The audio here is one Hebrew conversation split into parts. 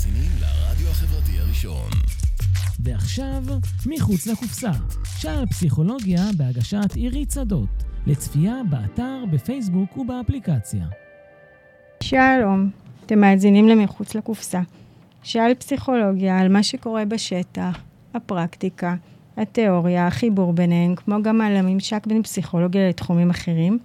מאזינים לרדיו החברתי הראשון. ועכשיו, מחוץ לקופסה, שער פסיכולוגיה בהגשת עירית שדות, לצפייה באתר, בפייסבוק ובאפליקציה. שלום, אתם מאזינים למחוץ לקופסה. שעל פסיכולוגיה על מה שקורה בשטח, הפרקטיקה, התיאוריה, החיבור ביניהן, כמו גם על הממשק בין פסיכולוגיה לתחומים אחרים.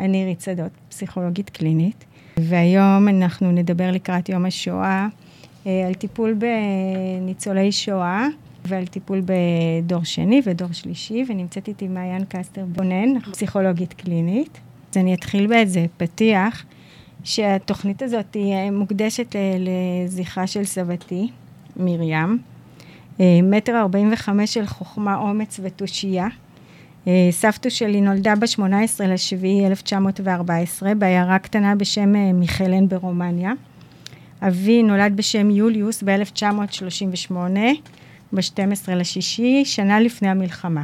אני עירית שדות, פסיכולוגית קלינית, והיום אנחנו נדבר לקראת יום השואה אה, על טיפול בניצולי שואה ועל טיפול בדור שני ודור שלישי, ונמצאת איתי מעיין קסטר בונן, פסיכולוגית קלינית. אז אני אתחיל באיזה פתיח, שהתוכנית הזאת היא אה, מוקדשת לזכרה של סבתי, מרים. אה, מטר ארבעים וחמש של חוכמה, אומץ ותושייה. סבתו שלי נולדה ב-18 לשביעי 1914 בעיירה קטנה בשם מיכלן ברומניה. אבי נולד בשם יוליוס ב-1938, ב-12 לשישי, שנה לפני המלחמה.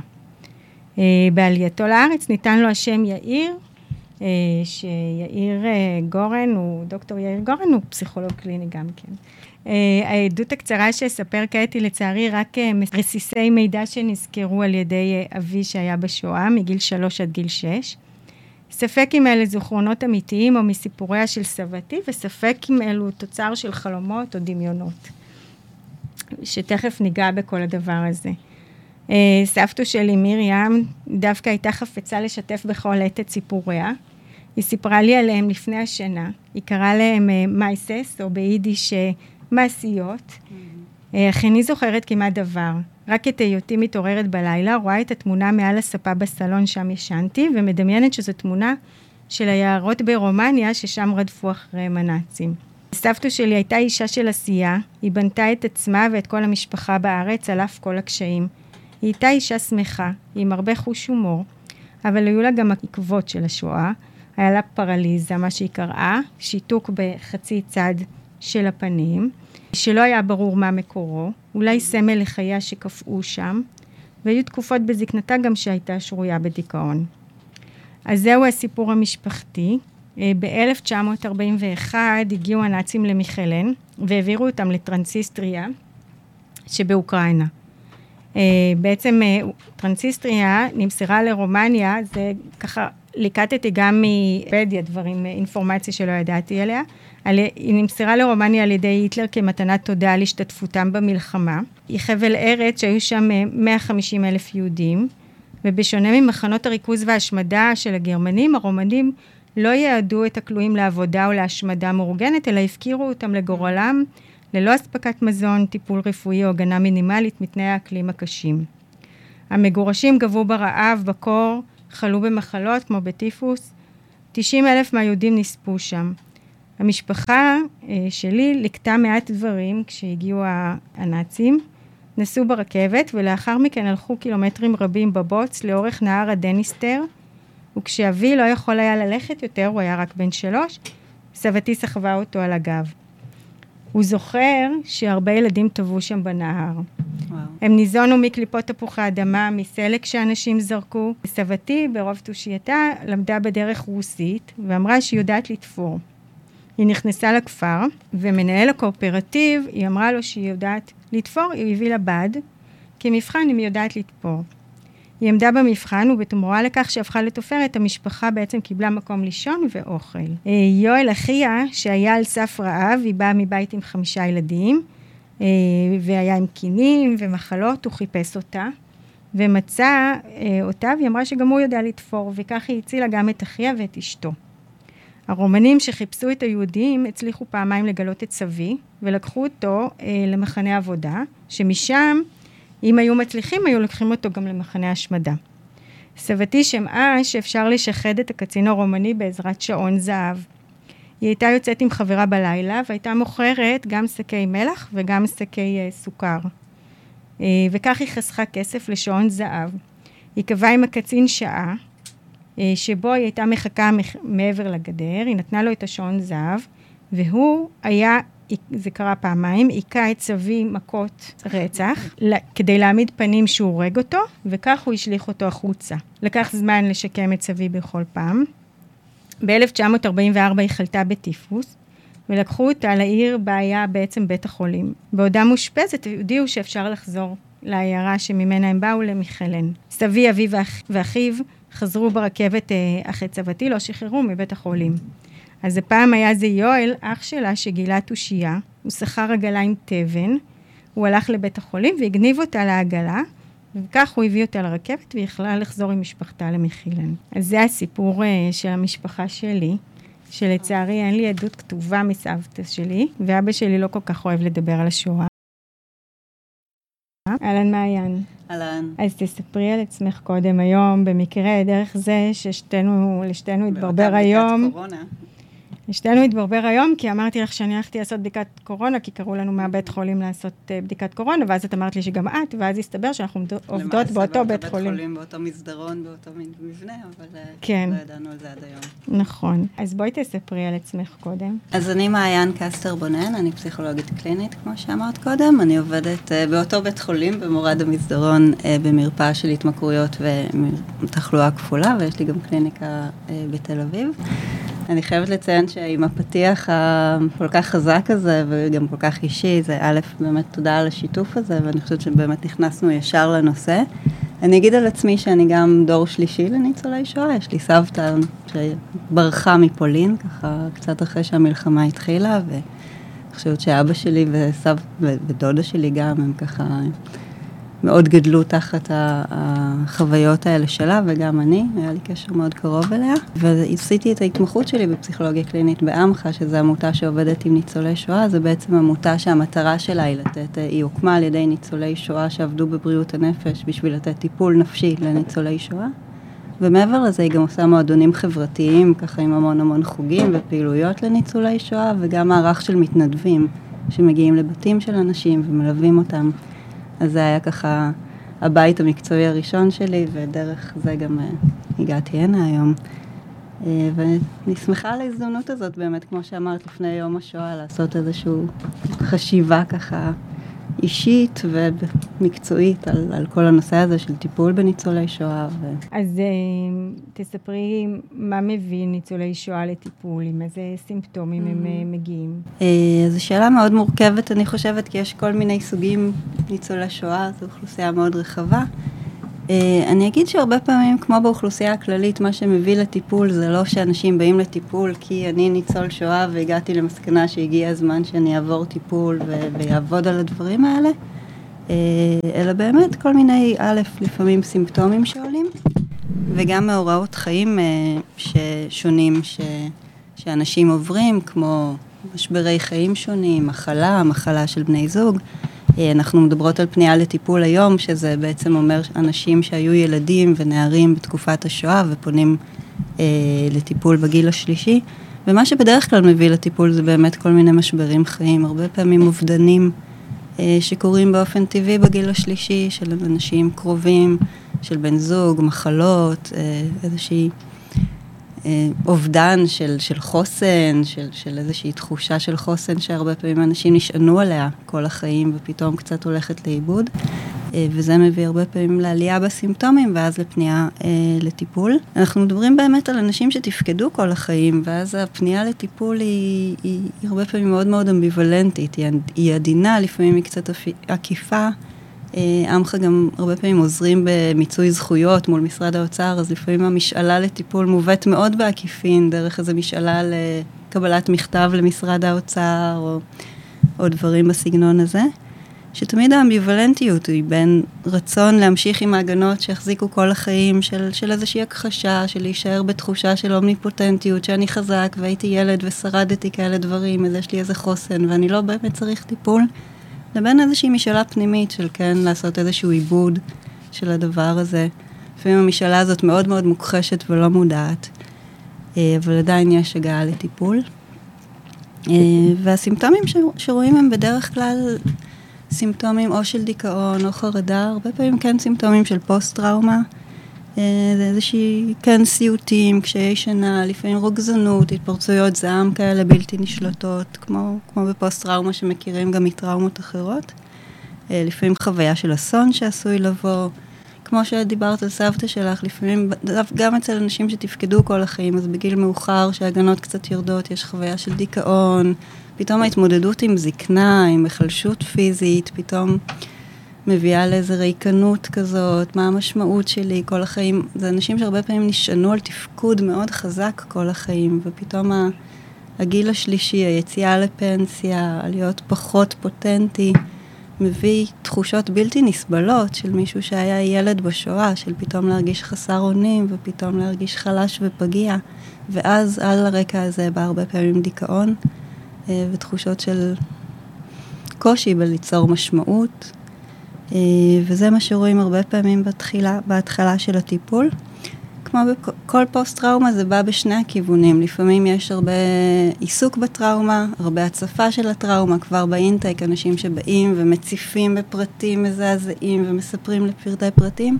Uh, בעלייתו לארץ ניתן לו השם יאיר, uh, שיאיר uh, גורן, הוא, דוקטור יאיר גורן, הוא פסיכולוג קליני גם כן. העדות הקצרה שאספר כעת היא לצערי רק רסיסי מידע שנזכרו על ידי אבי שהיה בשואה, מגיל שלוש עד גיל שש. ספק אם אלה זיכרונות אמיתיים או מסיפוריה של סבתי, וספק אם אלו תוצר של חלומות או דמיונות. שתכף ניגע בכל הדבר הזה. Uh, סבתו שלי, מרים, דווקא הייתה חפצה לשתף בכל עת את סיפוריה. היא סיפרה לי עליהם לפני השנה. היא קראה להם uh, מייסס, או ביידיש uh, מעשיות. Mm-hmm. אך איני זוכרת כמעט דבר. רק את היותי מתעוררת בלילה, רואה את התמונה מעל הספה בסלון שם ישנתי, ומדמיינת שזו תמונה של היערות ברומניה, ששם רדפו אחריהם הנאצים. סבתו שלי הייתה אישה של עשייה, היא בנתה את עצמה ואת כל המשפחה בארץ על אף כל הקשיים. היא הייתה אישה שמחה, עם הרבה חוש הומור, אבל היו לה גם עקבות של השואה. היה לה פרליזה, מה שהיא קראה, שיתוק בחצי צד של הפנים, שלא היה ברור מה מקורו, אולי סמל לחייה שקפאו שם, והיו תקופות בזקנתה גם שהייתה שרויה בדיכאון. אז זהו הסיפור המשפחתי. אה, ב-1941 הגיעו הנאצים למיכלן והעבירו אותם לטרנסיסטריה שבאוקראינה. אה, בעצם אה, טרנסיסטריה נמסרה לרומניה, זה ככה ליקטתי גם מבדיה דברים, אינפורמציה שלא ידעתי עליה. היא נמסרה לרומניה על ידי היטלר כמתנת תודה על השתתפותם במלחמה. היא חבל ארץ שהיו שם 150 אלף יהודים, ובשונה ממחנות הריכוז וההשמדה של הגרמנים, הרומנים לא יעדו את הכלואים לעבודה או להשמדה מאורגנת, אלא הפקירו אותם לגורלם ללא אספקת מזון, טיפול רפואי או הגנה מינימלית מתנאי האקלים הקשים. המגורשים גבו ברעב, בקור, חלו במחלות כמו בטיפוס. 90 אלף מהיהודים נספו שם. המשפחה אה, שלי ליקטה מעט דברים כשהגיעו הנאצים, נסעו ברכבת ולאחר מכן הלכו קילומטרים רבים בבוץ לאורך נהר הדניסטר, וכשאבי לא יכול היה ללכת יותר, הוא היה רק בן שלוש, סבתי סחבה אותו על הגב. הוא זוכר שהרבה ילדים טבעו שם בנהר. וואו. הם ניזונו מקליפות תפוחי אדמה, מסלק שאנשים זרקו. סבתי, ברוב תושייתה, למדה בדרך רוסית, ואמרה שהיא יודעת לתפור. היא נכנסה לכפר, ומנהל הקואופרטיב, היא אמרה לו שהיא יודעת לתפור, היא הביא לה בד, כמבחן אם היא יודעת לתפור. היא עמדה במבחן, ובתמורה לכך שהפכה לתופרת, המשפחה בעצם קיבלה מקום לישון ואוכל. אה, יואל אחיה, שהיה על סף רעב, היא באה מבית עם חמישה ילדים, אה, והיה עם קינים ומחלות, הוא חיפש אותה, ומצא אה, אותה, והיא אמרה שגם הוא יודע לתפור, וכך היא הצילה גם את אחיה ואת אשתו. הרומנים שחיפשו את היהודים הצליחו פעמיים לגלות את סבי, ולקחו אותו אה, למחנה עבודה, שמשם, אם היו מצליחים, היו לוקחים אותו גם למחנה השמדה. סבתי שמעה שאפשר לשחד את הקצין הרומני בעזרת שעון זהב. היא הייתה יוצאת עם חברה בלילה, והייתה מוכרת גם שקי מלח וגם שקי אה, סוכר. אה, וכך היא חסכה כסף לשעון זהב. היא קבעה עם הקצין שעה, שבו היא הייתה מחכה מעבר לגדר, היא נתנה לו את השעון זהב, והוא היה, זה קרה פעמיים, היכה את סבי מכות רצח, כדי להעמיד פנים שהוא הורג אותו, וכך הוא השליך אותו החוצה. לקח זמן לשקם את סבי בכל פעם. ב-1944 היא חלתה בטיפוס, ולקחו אותה לעיר בה היה בעצם בית החולים. בעודה מאושפזת הודיעו שאפשר לחזור לעיירה שממנה הם באו למיכלן. סבי, אבי ואח, ואחיו חזרו ברכבת אה, אחרי צוותי, לא שחררו מבית החולים. אז הפעם היה זה יואל, אח שלה, שגילה תושייה, הוא שכר עגלה עם תבן, הוא הלך לבית החולים והגניב אותה לעגלה, וכך הוא הביא אותה לרכבת והיא יכלה לחזור עם משפחתה למחילן. אז זה הסיפור uh, של המשפחה שלי, שלצערי אין לי עדות כתובה מסבתא שלי, ואבא שלי לא כל כך אוהב לדבר על השואה. אהלן מעיין. אהלן. אז תספרי על עצמך קודם היום, במקרה, דרך זה ששתינו, לשתינו התברבר היום. קורונה. לשתינו התברבר היום, כי אמרתי לך שאני הלכתי לעשות בדיקת קורונה, כי קראו לנו מהבית חולים לעשות uh, בדיקת קורונה, ואז את אמרת לי שגם את, ואז הסתבר שאנחנו עובדות באותו בית חולים. למעשה באותו בית חולים, באותו מסדרון, באותו מבנה, אבל אה, כן. לא ידענו על זה עד היום. נכון. אז בואי תספרי על עצמך קודם. אז אני מעיין קסטר בונן, אני פסיכולוגית קלינית, כמו שאמרת קודם. אני עובדת uh, באותו בית חולים, במורד המסדרון, במרפאה של התמכרויות ותחלואה כפולה, ויש לי גם קליניקה בתל אביב. אני חייבת לציין שעם הפתיח הכל כך חזק הזה, וגם כל כך אישי, זה א', באמת תודה על השיתוף הזה, ואני חושבת שבאמת נכנסנו ישר לנושא. אני אגיד על עצמי שאני גם דור שלישי לניצולי שואה, יש לי סבתא שברחה מפולין, ככה קצת אחרי שהמלחמה התחילה, ואני חושבת שאבא שלי וסב... ודודה שלי גם, הם ככה מאוד גדלו תחת החוויות האלה שלה, וגם אני, היה לי קשר מאוד קרוב אליה. ועשיתי את ההתמחות שלי בפסיכולוגיה קלינית בעמך, שזו עמותה שעובדת עם ניצולי שואה, זו בעצם עמותה שהמטרה שלה היא לתת, היא הוקמה על ידי ניצולי שואה שעבדו בבריאות הנפש בשביל לתת טיפול נפשי לניצולי שואה. ומעבר לזה היא גם עושה מועדונים חברתיים, ככה עם המון המון חוגים ופעילויות לניצולי שואה, וגם מערך של מתנדבים שמגיעים לבתים של אנשים ומלווים אותם. אז זה היה ככה הבית המקצועי הראשון שלי, ודרך זה גם uh, הגעתי הנה היום. Uh, ואני שמחה על ההזדמנות הזאת באמת, כמו שאמרת לפני יום השואה, לעשות איזושהי חשיבה ככה אישית ומקצועית על, על כל הנושא הזה של טיפול בניצולי שואה. ו... אז uh, תספרי מה מביא ניצולי שואה לטיפול, עם איזה סימפטומים mm-hmm. הם uh, מגיעים. Uh, זו שאלה מאוד מורכבת, אני חושבת, כי יש כל מיני סוגים ניצולי שואה, זו אוכלוסייה מאוד רחבה. Uh, אני אגיד שהרבה פעמים, כמו באוכלוסייה הכללית, מה שמביא לטיפול זה לא שאנשים באים לטיפול כי אני ניצול שואה והגעתי למסקנה שהגיע הזמן שאני אעבור טיפול ויעבוד על הדברים האלה, uh, אלא באמת כל מיני, א', לפעמים סימפטומים שעולים, וגם מאורעות חיים uh, שונים ש- שאנשים עוברים, כמו משברי חיים שונים, מחלה, מחלה של בני זוג. אנחנו מדברות על פנייה לטיפול היום, שזה בעצם אומר אנשים שהיו ילדים ונערים בתקופת השואה ופונים אה, לטיפול בגיל השלישי. ומה שבדרך כלל מביא לטיפול זה באמת כל מיני משברים חיים, הרבה פעמים אובדנים אה, שקורים באופן טבעי בגיל השלישי, של אנשים קרובים, של בן זוג, מחלות, אה, איזושהי... אובדן של, של חוסן, של, של איזושהי תחושה של חוסן שהרבה פעמים אנשים נשענו עליה כל החיים ופתאום קצת הולכת לאיבוד. וזה מביא הרבה פעמים לעלייה בסימפטומים ואז לפנייה אה, לטיפול. אנחנו מדברים באמת על אנשים שתפקדו כל החיים ואז הפנייה לטיפול היא, היא, היא הרבה פעמים מאוד מאוד אמביוולנטית, היא, היא עדינה, לפעמים היא קצת עקיפה. עמך גם הרבה פעמים עוזרים במיצוי זכויות מול משרד האוצר, אז לפעמים המשאלה לטיפול מובאת מאוד בעקיפין, דרך איזו משאלה לקבלת מכתב למשרד האוצר, או, או דברים בסגנון הזה. שתמיד האמביוולנטיות היא בין רצון להמשיך עם ההגנות שיחזיקו כל החיים, של, של איזושהי הכחשה, של להישאר בתחושה של אומניפוטנטיות, שאני חזק והייתי ילד ושרדתי כאלה דברים, אז יש לי איזה חוסן ואני לא באמת צריך טיפול. לבין איזושהי משאלה פנימית של כן לעשות איזשהו עיבוד של הדבר הזה. לפעמים המשאלה הזאת מאוד מאוד מוכחשת ולא מודעת, אה, אבל עדיין יש הגעה לטיפול. אה, והסימפטומים שרואים הם בדרך כלל סימפטומים או של דיכאון או חרדה, הרבה פעמים כן סימפטומים של פוסט-טראומה. אה, זה איזושהי, כן, סיוטים, קשיי שינה, לפעמים רוגזנות, התפרצויות זעם כאלה בלתי נשלטות, כמו, כמו בפוסט-טראומה שמכירים גם מטראומות אחרות. אה, לפעמים חוויה של אסון שעשוי לבוא, כמו שדיברת על סבתא שלך, לפעמים גם אצל אנשים שתפקדו כל החיים, אז בגיל מאוחר, שההגנות קצת יורדות, יש חוויה של דיכאון, פתאום ההתמודדות עם זקנה, עם היחלשות פיזית, פתאום מביאה לאיזו ריקנות כזאת, מה המשמעות שלי כל החיים. זה אנשים שהרבה פעמים נשענו על תפקוד מאוד חזק כל החיים, ופתאום הגיל השלישי, היציאה לפנסיה, להיות פחות פוטנטי. מביא תחושות בלתי נסבלות של מישהו שהיה ילד בשואה, של פתאום להרגיש חסר אונים ופתאום להרגיש חלש ופגיע. ואז על הרקע הזה בא הרבה פעמים דיכאון אה, ותחושות של קושי בליצור משמעות. אה, וזה מה שרואים הרבה פעמים בתחילה, בהתחלה של הטיפול. כמו בכל פוסט-טראומה זה בא בשני הכיוונים. לפעמים יש הרבה עיסוק בטראומה, הרבה הצפה של הטראומה, כבר באינטייק, אנשים שבאים ומציפים בפרטים מזעזעים ומספרים לפרטי פרטים,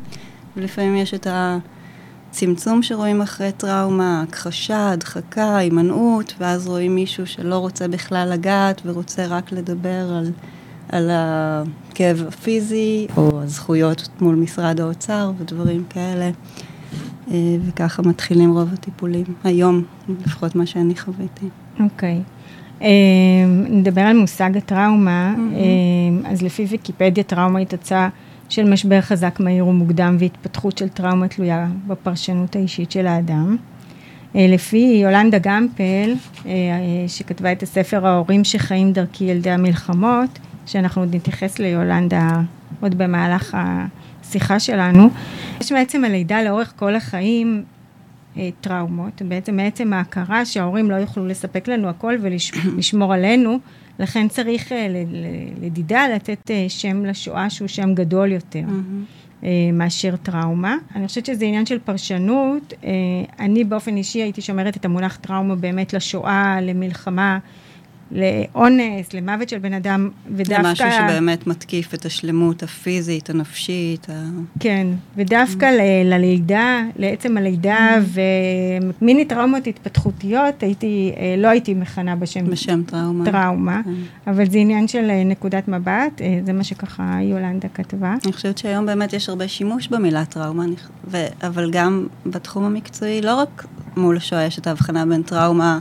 ולפעמים יש את הצמצום שרואים אחרי טראומה, הכחשה, הדחקה, הימנעות, ואז רואים מישהו שלא רוצה בכלל לגעת ורוצה רק לדבר על... על הכאב הפיזי, או הזכויות מול משרד האוצר ודברים כאלה. אה, וככה מתחילים רוב הטיפולים, היום, לפחות מה שאני חוויתי. אוקיי. Okay. אה, נדבר על מושג הטראומה, mm-hmm. אז לפי ויקיפדיה טראומה היא תוצאה של משבר חזק, מהיר ומוקדם והתפתחות של טראומה תלויה בפרשנות האישית של האדם. לפי יולנדה גמפל, שכתבה את הספר ההורים שחיים דרכי ילדי המלחמות, שאנחנו עוד נתייחס ליולנדה עוד במהלך השיחה שלנו. יש בעצם הלידה לאורך כל החיים אה, טראומות, בעצם מעצם ההכרה שההורים לא יוכלו לספק לנו הכל ולשמור עלינו, לכן צריך אה, לדידה לתת אה, שם לשואה שהוא שם גדול יותר. מאשר טראומה. אני חושבת שזה עניין של פרשנות. אני באופן אישי הייתי שומרת את המונח טראומה באמת לשואה, למלחמה, לאונס, למוות של בן אדם, ודווקא... זה משהו שבאמת מתקיף את השלמות הפיזית, הנפשית. ה... כן, ודווקא ל- ללידה, לעצם הלידה, mm. ומיני טראומות התפתחותיות, הייתי, אה, לא הייתי מכנה בשם... בשם טראומה. טראומה, כן. אבל זה עניין של אה, נקודת מבט, אה, זה מה שככה יולנדה כתבה. אני חושבת שהיום באמת יש הרבה שימוש במילה טראומה, ו- אבל גם בתחום המקצועי, לא רק מול השואה יש את ההבחנה בין טראומה...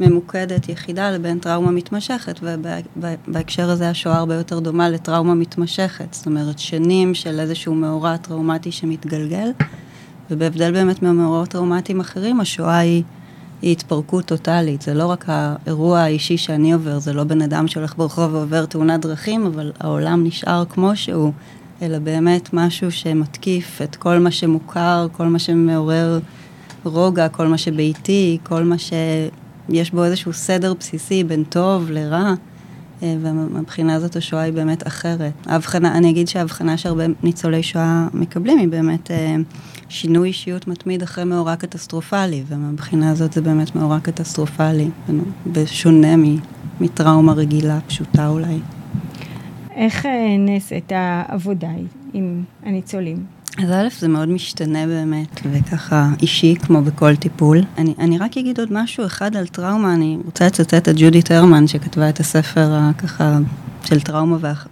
ממוקדת יחידה לבין טראומה מתמשכת, ובהקשר הזה השואה הרבה יותר דומה לטראומה מתמשכת, זאת אומרת שנים של איזשהו מאורע טראומטי שמתגלגל, ובהבדל באמת מהמאורעות טראומטיים אחרים, השואה היא, היא התפרקות טוטאלית, זה לא רק האירוע האישי שאני עובר, זה לא בן אדם שהולך ברחוב ועובר תאונת דרכים, אבל העולם נשאר כמו שהוא, אלא באמת משהו שמתקיף את כל מה שמוכר, כל מה שמעורר רוגע, כל מה שביתי, כל מה ש... יש בו איזשהו סדר בסיסי בין טוב לרע, אה, ומבחינה הזאת השואה היא באמת אחרת. ההבחנה, אני אגיד שההבחנה שהרבה ניצולי שואה מקבלים היא באמת אה, שינוי אישיות מתמיד אחרי מאורע קטסטרופלי, ומבחינה הזאת זה באמת מאורע קטסטרופלי, בשונה מטראומה רגילה, פשוטה אולי. איך אה, נעשית העבודה עם הניצולים? אז א', זה מאוד משתנה באמת, וככה אישי, כמו בכל טיפול. אני, אני רק אגיד עוד משהו אחד על טראומה, אני רוצה לצטט את ג'ודי טרמן, שכתבה את הספר ככה של טראומה והח,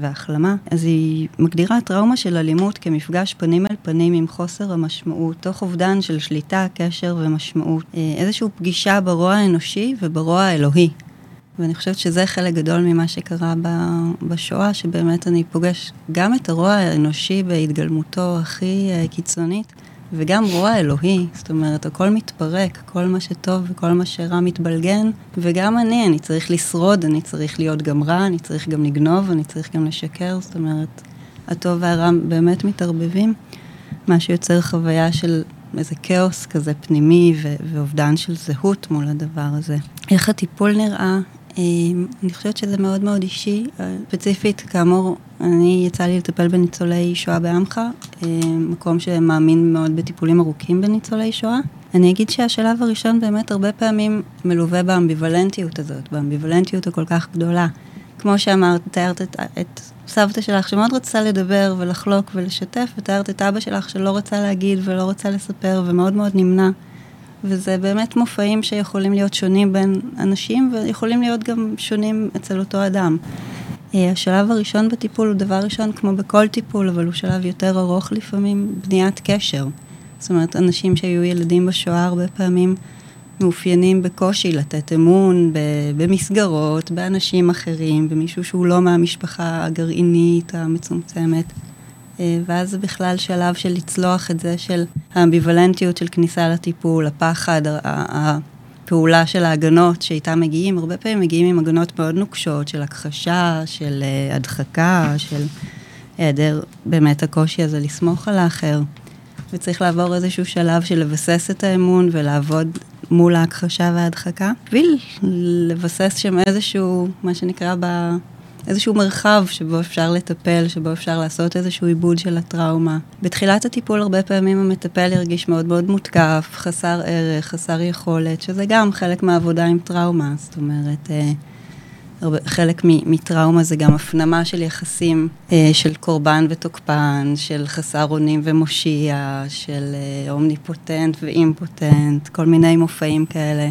והחלמה. אז היא מגדירה טראומה של אלימות כמפגש פנים אל פנים עם חוסר המשמעות, תוך אובדן של שליטה, קשר ומשמעות. אה, איזושהי פגישה ברוע האנושי וברוע האלוהי. ואני חושבת שזה חלק גדול ממה שקרה בשואה, שבאמת אני פוגש גם את הרוע האנושי בהתגלמותו הכי אה, קיצונית, וגם רוע אלוהי, זאת אומרת, הכל מתפרק, כל מה שטוב וכל מה שרע מתבלגן, וגם אני, אני צריך לשרוד, אני צריך להיות גם רע, אני צריך גם לגנוב, אני צריך גם לשקר, זאת אומרת, הטוב והרע באמת מתערבבים, מה שיוצר חוויה של איזה כאוס כזה פנימי ואובדן של זהות מול הדבר הזה. איך הטיפול נראה? אמ, אני חושבת שזה מאוד מאוד אישי. ספציפית, כאמור, אני יצא לי לטפל בניצולי שואה בעמך, אמ, מקום שמאמין מאוד בטיפולים ארוכים בניצולי שואה. אני אגיד שהשלב הראשון באמת הרבה פעמים מלווה באמביוולנטיות הזאת, באמביוולנטיות הכל כך גדולה. כמו שאמרת, תיארת את, את סבתא שלך שמאוד רצתה לדבר ולחלוק ולשתף, ותיארת את אבא שלך שלא רצה להגיד ולא רצה לספר ומאוד מאוד נמנע. וזה באמת מופעים שיכולים להיות שונים בין אנשים, ויכולים להיות גם שונים אצל אותו אדם. אה, השלב הראשון בטיפול הוא דבר ראשון כמו בכל טיפול, אבל הוא שלב יותר ארוך לפעמים, בניית קשר. זאת אומרת, אנשים שהיו ילדים בשואה הרבה פעמים מאופיינים בקושי לתת אמון במסגרות, באנשים אחרים, במישהו שהוא לא מהמשפחה הגרעינית המצומצמת. אה, ואז זה בכלל שלב של לצלוח את זה של האמביוולנטיות של כניסה לטיפול, הפחד, הפעולה של ההגנות שאיתם מגיעים, הרבה פעמים מגיעים עם הגנות מאוד נוקשות של הכחשה, של אה, הדחקה, של היעדר באמת הקושי הזה לסמוך על האחר. וצריך לעבור איזשהו שלב של לבסס את האמון ולעבוד מול ההכחשה וההדחקה, בשביל לבסס שם איזשהו, מה שנקרא, ב... איזשהו מרחב שבו אפשר לטפל, שבו אפשר לעשות איזשהו עיבוד של הטראומה. בתחילת הטיפול הרבה פעמים המטפל ירגיש מאוד מאוד מותקף, חסר ערך, חסר יכולת, שזה גם חלק מהעבודה עם טראומה, זאת אומרת... אה, חלק מטראומה זה גם הפנמה של יחסים אה, של קורבן ותוקפן, של חסר אונים ומושיע, של אה, אומניפוטנט ואימפוטנט, כל מיני מופעים כאלה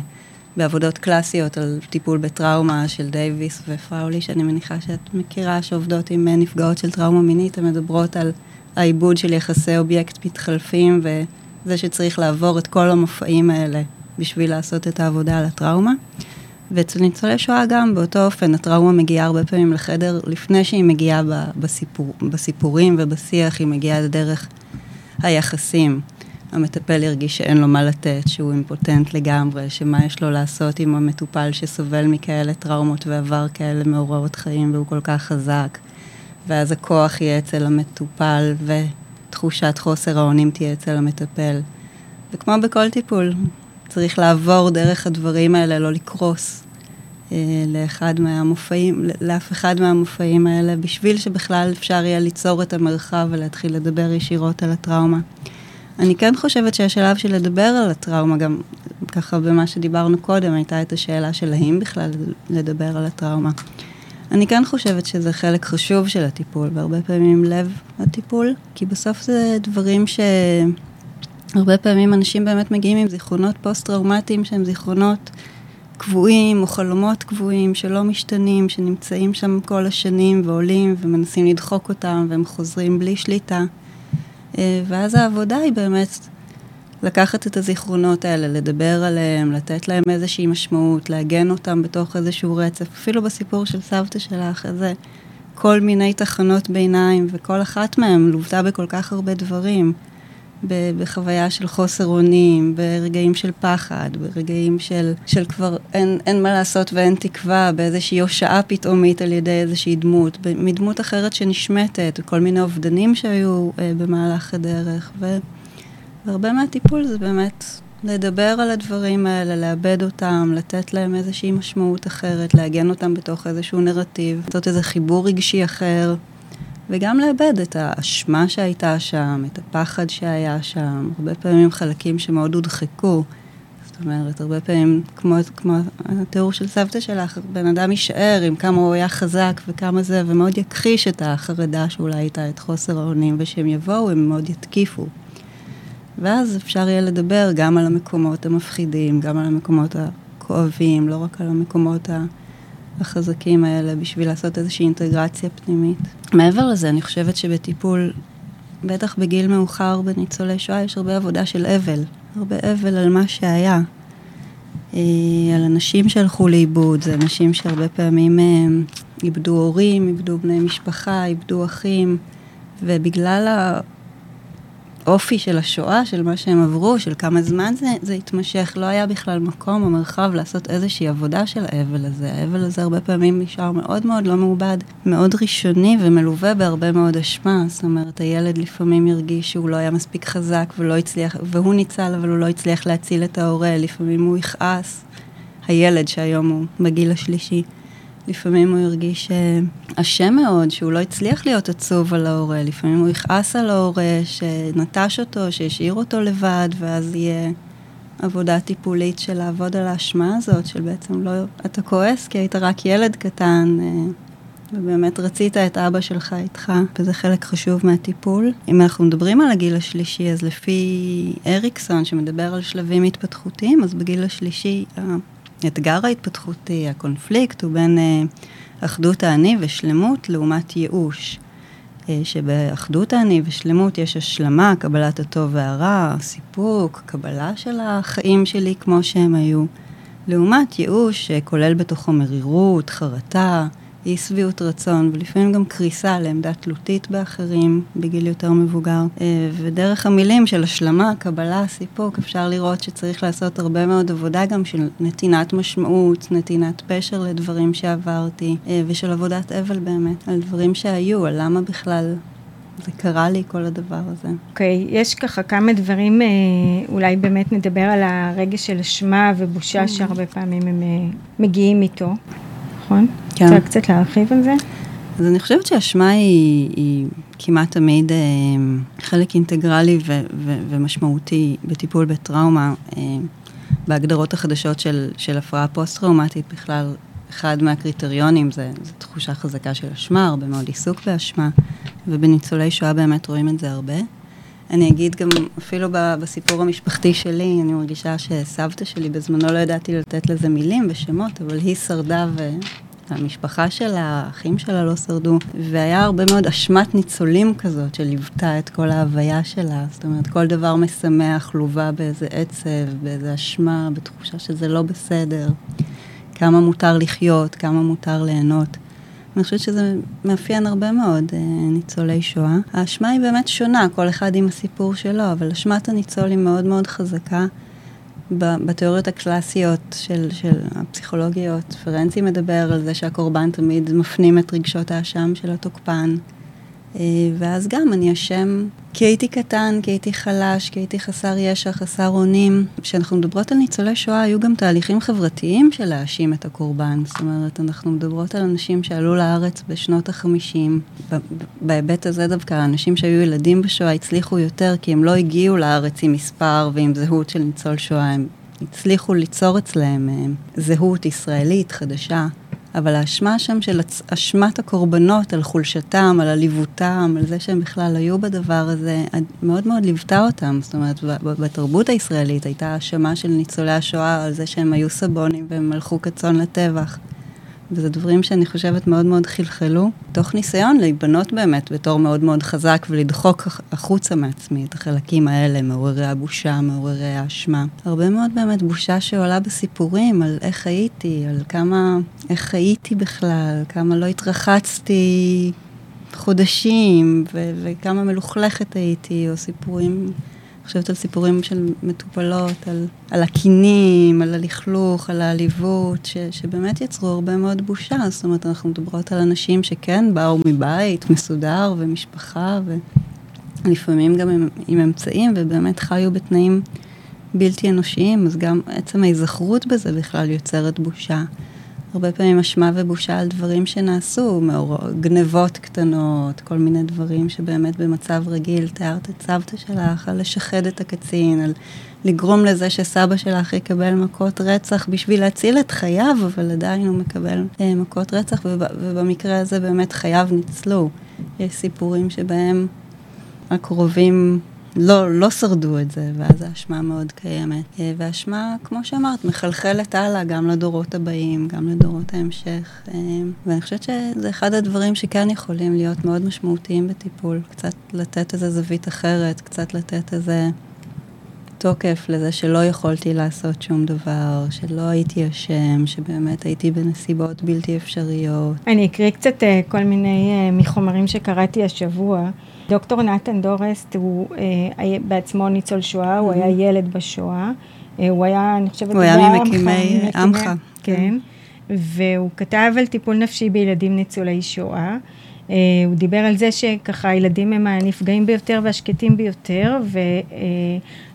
בעבודות קלאסיות על טיפול בטראומה של דייוויס ופראולי, שאני מניחה שאת מכירה, שעובדות עם אה, נפגעות של טראומה מינית, הן מדברות על העיבוד של יחסי אובייקט מתחלפים וזה שצריך לעבור את כל המופעים האלה בשביל לעשות את העבודה על הטראומה. ואצל ניצולי שואה גם באותו אופן, הטראומה מגיעה הרבה פעמים לחדר לפני שהיא מגיעה בסיפור, בסיפורים ובשיח, היא מגיעה דרך היחסים. המטפל ירגיש שאין לו מה לתת, שהוא אימפוטנט לגמרי, שמה יש לו לעשות עם המטופל שסובל מכאלה טראומות ועבר כאלה מאורעות חיים והוא כל כך חזק. ואז הכוח יהיה אצל המטופל ותחושת חוסר האונים תהיה אצל המטפל. וכמו בכל טיפול, צריך לעבור דרך הדברים האלה, לא לקרוס אה, לאחד מהמופעים, לאף אחד מהמופעים האלה, בשביל שבכלל אפשר יהיה ליצור את המרחב ולהתחיל לדבר ישירות על הטראומה. אני כן חושבת שהשלב של לדבר על הטראומה, גם ככה במה שדיברנו קודם, הייתה את השאלה של האם בכלל לדבר על הטראומה. אני כן חושבת שזה חלק חשוב של הטיפול, והרבה פעמים לב הטיפול, כי בסוף זה דברים ש... הרבה פעמים אנשים באמת מגיעים עם זיכרונות פוסט-טראומטיים שהם זיכרונות קבועים או חלומות קבועים שלא משתנים, שנמצאים שם כל השנים ועולים ומנסים לדחוק אותם והם חוזרים בלי שליטה. אה, ואז העבודה היא באמת לקחת את הזיכרונות האלה, לדבר עליהם, לתת להם איזושהי משמעות, לעגן אותם בתוך איזשהו רצף. אפילו בסיפור של סבתא שלך, איזה כל מיני תחנות ביניים, וכל אחת מהן לוותה בכל כך הרבה דברים. בחוויה של חוסר אונים, ברגעים של פחד, ברגעים של, של כבר אין, אין מה לעשות ואין תקווה, באיזושהי הושעה פתאומית על ידי איזושהי דמות, מדמות אחרת שנשמטת, וכל מיני אובדנים שהיו אה, במהלך הדרך. ו, והרבה מהטיפול זה באמת לדבר על הדברים האלה, לאבד אותם, לתת להם איזושהי משמעות אחרת, לעגן אותם בתוך איזשהו נרטיב, לעשות איזה חיבור רגשי אחר. וגם לאבד את האשמה שהייתה שם, את הפחד שהיה שם, הרבה פעמים חלקים שמאוד הודחקו. זאת אומרת, הרבה פעמים, כמו, כמו התיאור של סבתא שלך, בן אדם יישאר עם כמה הוא היה חזק וכמה זה, ומאוד יכחיש את החרדה שאולי הייתה, את חוסר האונים, ושהם יבואו, הם מאוד יתקיפו. ואז אפשר יהיה לדבר גם על המקומות המפחידים, גם על המקומות הכואבים, לא רק על המקומות ה... החזקים האלה בשביל לעשות איזושהי אינטגרציה פנימית. מעבר לזה, אני חושבת שבטיפול, בטח בגיל מאוחר בניצולי שואה, יש הרבה עבודה של אבל, הרבה אבל על מה שהיה. אה, על אנשים שהלכו לאיבוד, זה אנשים שהרבה פעמים אה, איבדו הורים, איבדו בני משפחה, איבדו אחים, ובגלל האופי של השואה, של מה שהם עברו, של כמה זמן זה, זה התמשך, לא היה בכלל מקום או מרחב לעשות איזושהי עבודה של האבל הזה. האבל הזה הרבה פעמים נשאר מאוד מאוד לא מעובד, מאוד ראשוני ומלווה בהרבה מאוד אשמה. זאת אומרת, הילד לפעמים הרגיש שהוא לא היה מספיק חזק ולא הצליח, והוא ניצל, אבל הוא לא הצליח להציל את ההורה, לפעמים הוא יכעס. הילד שהיום הוא בגיל השלישי. לפעמים הוא הרגיש אה, אשם מאוד, שהוא לא הצליח להיות עצוב על ההורה, לפעמים הוא יכעס על ההורה שנטש אותו, שהשאיר אותו לבד, ואז יהיה עבודה טיפולית של לעבוד על האשמה הזאת, של בעצם לא, אתה כועס כי היית רק ילד קטן. אה, ובאמת רצית את אבא שלך איתך, וזה חלק חשוב מהטיפול. אם אנחנו מדברים על הגיל השלישי, אז לפי אריקסון, שמדבר על שלבים התפתחותיים, אז בגיל השלישי האתגר ההתפתחותי, הקונפליקט, הוא בין uh, אחדות האני ושלמות לעומת ייאוש. אה, שבאחדות האני ושלמות יש השלמה, קבלת הטוב והרע, סיפוק, קבלה של החיים שלי כמו שהם היו. לעומת ייאוש שכולל בתוכו מרירות, חרטה, אי שביעות רצון, ולפעמים גם קריסה לעמדה תלותית באחרים בגיל יותר מבוגר. אה, ודרך המילים של השלמה, קבלה, סיפוק, אפשר לראות שצריך לעשות הרבה מאוד עבודה גם של נתינת משמעות, נתינת פשר לדברים שעברתי, אה, ושל עבודת אבל באמת, על דברים שהיו, על למה בכלל זה קרה לי כל הדבר הזה. אוקיי, okay, יש ככה כמה דברים, אה, אולי באמת נדבר על הרגש של אשמה ובושה mm-hmm. שהרבה פעמים הם מגיעים איתו. נכון? כן. רוצה קצת להרחיב על זה? אז אני חושבת שאשמה היא, היא כמעט תמיד אה, חלק אינטגרלי ו, ו, ומשמעותי בטיפול בטראומה. אה, בהגדרות החדשות של, של הפרעה פוסט-טראומטית בכלל, אחד מהקריטריונים זה, זה תחושה חזקה של אשמה, הרבה מאוד עיסוק באשמה, ובניצולי שואה באמת רואים את זה הרבה. אני אגיד גם, אפילו בסיפור המשפחתי שלי, אני מרגישה שסבתא שלי בזמנו לא ידעתי לתת לזה מילים ושמות, אבל היא שרדה והמשפחה שלה, האחים שלה לא שרדו, והיה הרבה מאוד אשמת ניצולים כזאת שליוותה את כל ההוויה שלה. זאת אומרת, כל דבר משמח לווה באיזה עצב, באיזה אשמה, בתחושה שזה לא בסדר. כמה מותר לחיות, כמה מותר ליהנות. אני חושבת שזה מאפיין הרבה מאוד אה, ניצולי שואה. האשמה היא באמת שונה, כל אחד עם הסיפור שלו, אבל אשמת הניצול היא מאוד מאוד חזקה. בתיאוריות הקלאסיות של, של הפסיכולוגיות, פרנצי מדבר על זה שהקורבן תמיד מפנים את רגשות האשם של התוקפן. אה, ואז גם אני אשם כי הייתי קטן, כי הייתי חלש, כי הייתי חסר ישע, חסר אונים. כשאנחנו מדברות על ניצולי שואה, היו גם תהליכים חברתיים של להאשים את הקורבן. זאת אומרת, אנחנו מדברות על אנשים שעלו לארץ בשנות החמישים. בהיבט הזה דווקא, אנשים שהיו ילדים בשואה הצליחו יותר, כי הם לא הגיעו לארץ עם מספר ועם זהות של ניצול שואה, הם הצליחו ליצור אצלם אה, זהות ישראלית חדשה. אבל האשמה שם של אשמת הקורבנות על חולשתם, על עליבותם, על זה שהם בכלל היו בדבר הזה, מאוד מאוד ליוותה אותם. זאת אומרת, בתרבות הישראלית הייתה האשמה של ניצולי השואה על זה שהם היו סבונים והם הלכו כצאן לטבח. וזה דברים שאני חושבת מאוד מאוד חלחלו, תוך ניסיון להיבנות באמת בתור מאוד מאוד חזק ולדחוק החוצה מעצמי את החלקים האלה, מעוררי הבושה, מעוררי האשמה. הרבה מאוד באמת בושה שעולה בסיפורים על איך הייתי, על כמה, איך הייתי בכלל, כמה לא התרחצתי חודשים, וכמה מלוכלכת הייתי, או סיפורים חושבת על סיפורים של מטופלות, על, על הקינים, על הלכלוך, על העליבות, ש, שבאמת יצרו הרבה מאוד בושה. זאת אומרת, אנחנו מדברות על אנשים שכן באו מבית מסודר ומשפחה, ולפעמים גם עם, עם אמצעים, ובאמת חיו בתנאים בלתי אנושיים, אז גם עצם ההיזכרות בזה בכלל יוצרת בושה. הרבה פעמים אשמה ובושה על דברים שנעשו, מאור... גנבות קטנות, כל מיני דברים שבאמת במצב רגיל תיארת את סבתא שלך, על לשחד את הקצין, על לגרום לזה שסבא שלך יקבל מכות רצח בשביל להציל את חייו, אבל עדיין הוא מקבל אה, מכות רצח, וב... ובמקרה הזה באמת חייו ניצלו. יש סיפורים שבהם הקרובים לא, לא שרדו את זה, ואז האשמה מאוד קיימת. אה, והאשמה, כמו שאמרת, מחלחלת הלאה גם לדורות הבאים, גם לדורות ההמשך. אה, ואני חושבת שזה אחד הדברים שכן יכולים להיות מאוד משמעותיים בטיפול. קצת לתת איזה זווית אחרת, קצת לתת איזה תוקף לזה שלא יכולתי לעשות שום דבר, שלא הייתי אשם, שבאמת הייתי בנסיבות בלתי אפשריות. אני אקריא קצת אה, כל מיני מחומרים שקראתי השבוע. דוקטור נתן דורסט הוא אה, בעצמו ניצול שואה, הוא היה ילד בשואה. אה, הוא היה, אני חושבת, הוא היה ממקימי עמך. כן. והוא כתב על טיפול נפשי בילדים ניצולי שואה. Uh, הוא דיבר על זה שככה הילדים הם הנפגעים ביותר והשקטים ביותר,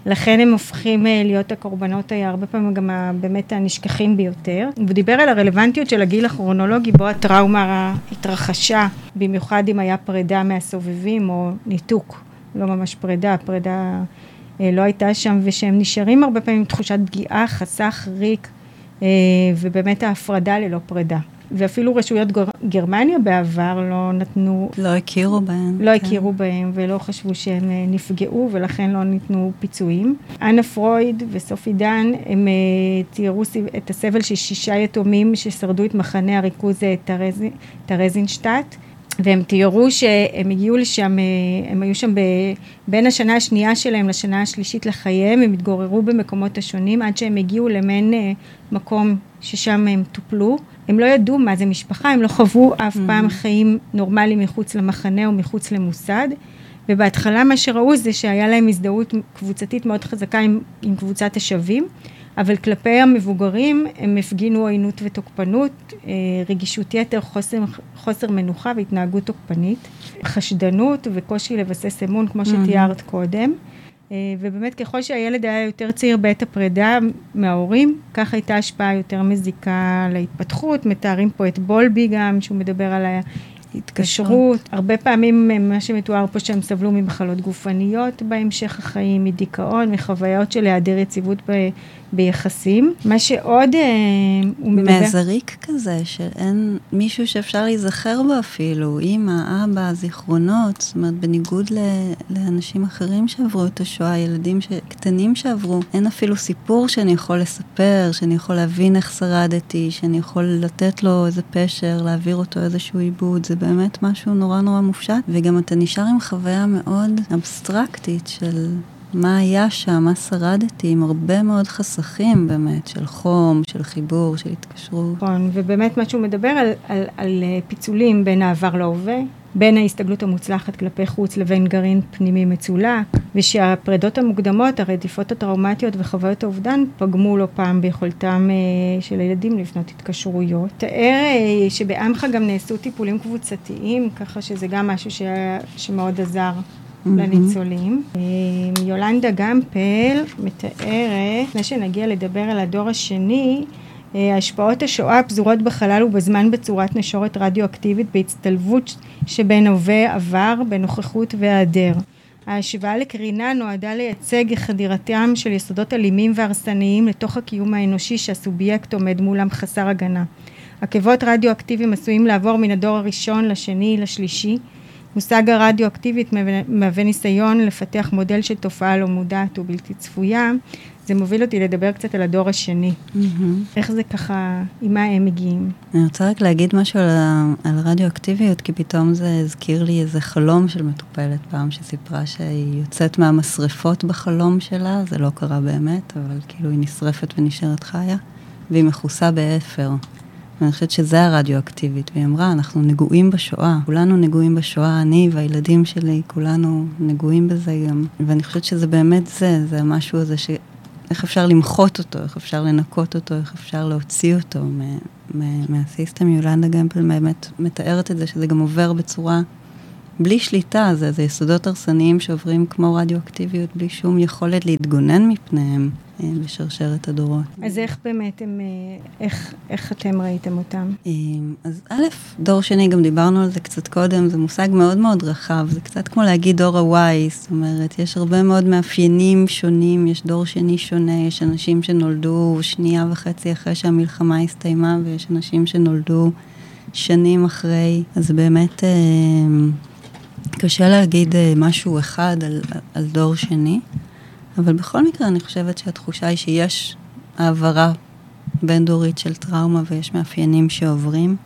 ולכן הם הופכים uh, להיות הקורבנות היה הרבה פעמים גם באמת הנשכחים ביותר. הוא דיבר על הרלוונטיות של הגיל הכרונולוגי בו הטראומה התרחשה, במיוחד אם היה פרידה מהסובבים או ניתוק, לא ממש פרידה, פרידה uh, לא הייתה שם, ושהם נשארים הרבה פעמים עם תחושת פגיעה, חסך, ריק, ובאמת ההפרדה ללא פרידה. ואפילו רשויות גר, גרמניה בעבר לא נתנו... לא הכירו בהם. לא כן. הכירו בהם ולא חשבו שהם אה, נפגעו ולכן לא ניתנו פיצויים. אנה פרויד וסופי דן, הם תיארו את הסבל של שישה יתומים ששרדו את מחנה הריכוז טרזינשטט. והם תיארו שהם הגיעו לשם, אה, הם היו שם ב, בין השנה השנייה שלהם לשנה השלישית לחייהם, הם התגוררו במקומות השונים עד שהם הגיעו למעין אה, מקום ששם הם טופלו. הם לא ידעו מה זה משפחה, הם לא חוו אף mm-hmm. פעם חיים נורמליים מחוץ למחנה או מחוץ למוסד. ובהתחלה מה שראו זה שהיה להם הזדהות קבוצתית מאוד חזקה עם, עם קבוצת השווים. אבל כלפי המבוגרים הם הפגינו עוינות ותוקפנות, אה, רגישות יתר, חוסר, חוסר מנוחה והתנהגות תוקפנית, חשדנות וקושי לבסס אמון, כמו שתיארת mm-hmm. קודם. אה, ובאמת ככל שהילד היה יותר צעיר בעת הפרידה מההורים, כך הייתה השפעה יותר מזיקה להתפתחות. מתארים פה את בולבי גם, שהוא מדבר על התקשרות. הרבה פעמים מה שמתואר פה שהם סבלו ממחלות גופניות בהמשך החיים, מדיכאון, מחוויות של היעדר יציבות ב, ביחסים. מה שעוד אה, הוא מדבר... מהזריק כזה, שאין מישהו שאפשר להיזכר בו אפילו, אימא, אבא, זיכרונות, זאת אומרת, בניגוד ל, לאנשים אחרים שעברו את השואה, ילדים ש, קטנים שעברו, אין אפילו סיפור שאני יכול לספר, שאני יכול להבין איך שרדתי, שאני יכול לתת לו איזה פשר, להעביר אותו איזשהו עיבוד, זה באמת משהו נורא נורא מופשט, וגם אתה נשאר עם חוויה מאוד אבסטרקטית של מה היה שם, מה שרדתי, עם הרבה מאוד חסכים באמת, של חום, של חיבור, של התקשרות. נכון, ובאמת מה שהוא מדבר על, על, על אה, פיצולים בין העבר להווה, בין ההסתגלות המוצלחת כלפי חוץ לבין גרעין פנימי מצולק, ושהפרידות המוקדמות, הרדיפות הטראומטיות וחוויות האובדן פגמו לא פעם ביכולתם אה, של הילדים לבנות התקשרויות. תאר אה, שבעמך גם נעשו טיפולים קבוצתיים, ככה שזה גם משהו ש... שמאוד עזר. Mm-hmm. לניצולים. אה, יולנדה גמפל מתארת, לפני שנגיע לדבר על הדור השני, אה, השפעות השואה פזורות בחלל ובזמן בצורת נשורת רדיואקטיבית בהצטלבות שבין הווה עבר, בנוכחות והיעדר. ההשוואה לקרינה נועדה לייצג חדירתם של יסודות אלימים והרסניים לתוך הקיום האנושי שהסובייקט עומד מולם חסר הגנה. עקבות רדיואקטיביים עשויים לעבור מן הדור הראשון לשני לשלישי מושג הרדיואקטיבית מהווה ניסיון לפתח מודל של תופעה לא מודעת ובלתי צפויה. זה מוביל אותי לדבר קצת על הדור השני. Mm-hmm. איך זה ככה, עם מה הם מגיעים? אני רוצה רק להגיד משהו על, על רדיואקטיביות, כי פתאום זה הזכיר לי איזה חלום של מטופלת פעם, שסיפרה שהיא יוצאת מהמשרפות בחלום שלה, זה לא קרה באמת, אבל כאילו היא נשרפת ונשארת חיה, והיא מכוסה באפר. ואני חושבת שזה הרדיואקטיבית, והיא אמרה, אנחנו נגועים בשואה, כולנו נגועים בשואה, אני והילדים שלי, כולנו נגועים בזה גם. ואני חושבת שזה באמת זה, זה המשהו הזה ש... איך אפשר למחות אותו, איך אפשר לנקות אותו, איך אפשר להוציא אותו מה system. יולנדה גמפל באמת מתארת את זה, שזה גם עובר בצורה בלי שליטה, זה, זה יסודות הרסניים שעוברים כמו רדיואקטיביות, בלי שום יכולת להתגונן מפניהם. אה, בשרשרת הדורות. אז איך באמת הם, אה, איך, איך אתם ראיתם אותם? אה, אז א', דור שני, גם דיברנו על זה קצת קודם, זה מושג מאוד מאוד רחב, זה קצת כמו להגיד דור ה-Y, זאת אומרת, יש הרבה מאוד מאפיינים שונים, יש דור שני שונה, יש אנשים שנולדו שנייה וחצי אחרי שהמלחמה הסתיימה, ויש אנשים שנולדו שנים אחרי, אז באמת... קשה להגיד משהו אחד על, על דור שני. אבל בכל מקרה אני חושבת שהתחושה היא שיש העברה בין-דורית של טראומה ויש מאפיינים שעוברים.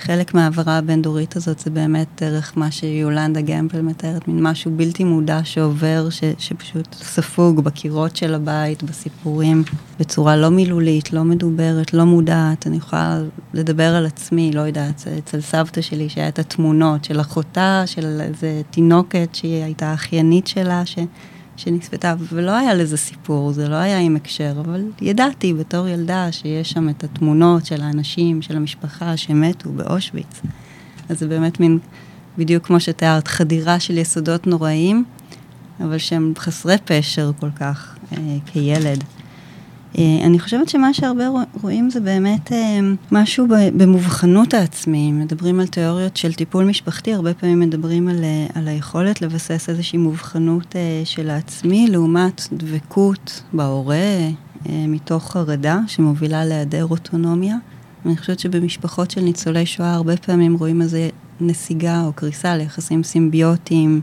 חלק מההעברה הבין-דורית הזאת זה באמת דרך מה שיולנדה גמפל מתארת, מין משהו בלתי מודע שעובר, ש, שפשוט ספוג בקירות של הבית, בסיפורים, בצורה לא מילולית, לא מדוברת, לא מודעת. אני יכולה לדבר על עצמי, לא יודעת, אצל סבתא שלי, שהיה את התמונות של אחותה, של איזה תינוקת שהיא הייתה אחיינית שלה, ש... שנספתה, ולא היה לזה סיפור, זה לא היה עם הקשר, אבל ידעתי בתור ילדה שיש שם את התמונות של האנשים, של המשפחה שמתו באושוויץ. אז זה באמת מין, בדיוק כמו שתיארת, חדירה של יסודות נוראיים, אבל שהם חסרי פשר כל כך אה, כילד. אה, אני חושבת שמה שהרבה רואים זה באמת אה, משהו במובחנות העצמי. מדברים על תיאוריות של טיפול משפחתי, הרבה פעמים מדברים על, אה, על היכולת לבסס איזושהי מובחנות של העצמי, לעומת דבקות בהורה, מתוך חרדה שמובילה להיעדר אוטונומיה. אני חושבת שבמשפחות של ניצולי שואה הרבה פעמים רואים איזה נסיגה או קריסה ליחסים סימביוטיים,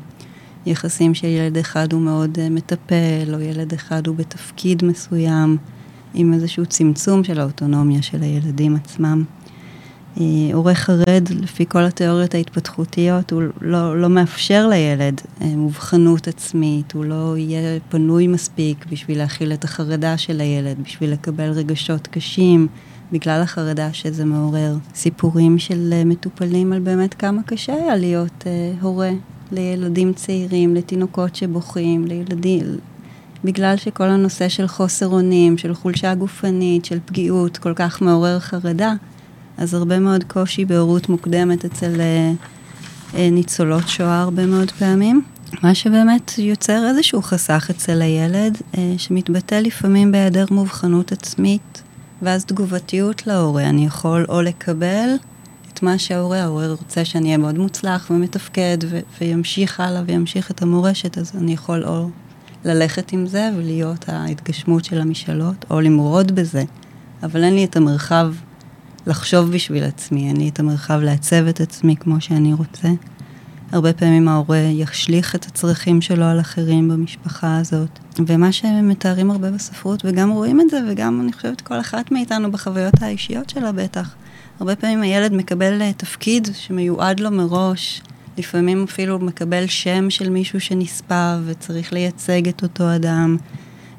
יחסים שילד אחד הוא מאוד מטפל, או ילד אחד הוא בתפקיד מסוים, עם איזשהו צמצום של האוטונומיה של הילדים עצמם. הורה חרד, לפי כל התיאוריות ההתפתחותיות, הוא לא, לא מאפשר לילד uh, מובחנות עצמית, הוא לא יהיה פנוי מספיק בשביל להכיל את החרדה של הילד, בשביל לקבל רגשות קשים. בגלל החרדה שזה מעורר. סיפורים של uh, מטופלים על באמת כמה קשה היה להיות הורה לילדים צעירים, לתינוקות שבוכים, לילדים, בגלל שכל הנושא של חוסר אונים, של חולשה גופנית, של פגיעות, כל כך מעורר חרדה, אז הרבה מאוד קושי בהורות מוקדמת אצל uh, uh, ניצולות שואה הרבה מאוד פעמים. מה שבאמת יוצר איזשהו חסך אצל הילד, uh, שמתבטא לפעמים בהיעדר מובחנות עצמית, ואז תגובתיות להורה. אני יכול או לקבל את מה שההורה, ההורה רוצה שאני אהיה מאוד מוצלח ומתפקד ו- וימשיך הלאה וימשיך את המורשת, אז אני יכול או ללכת עם זה ולהיות ההתגשמות של המשאלות, או למרוד בזה, אבל אין לי את המרחב לחשוב בשביל עצמי, אין לי את המרחב לעצב את עצמי כמו שאני רוצה. הרבה פעמים ההורה ישליך את הצרכים שלו על אחרים במשפחה הזאת. ומה שהם מתארים הרבה בספרות, וגם רואים את זה, וגם אני חושבת כל אחת מאיתנו בחוויות האישיות שלה בטח. הרבה פעמים הילד מקבל אה, תפקיד שמיועד לו מראש, לפעמים אפילו מקבל שם של מישהו שנספה וצריך לייצג את אותו אדם.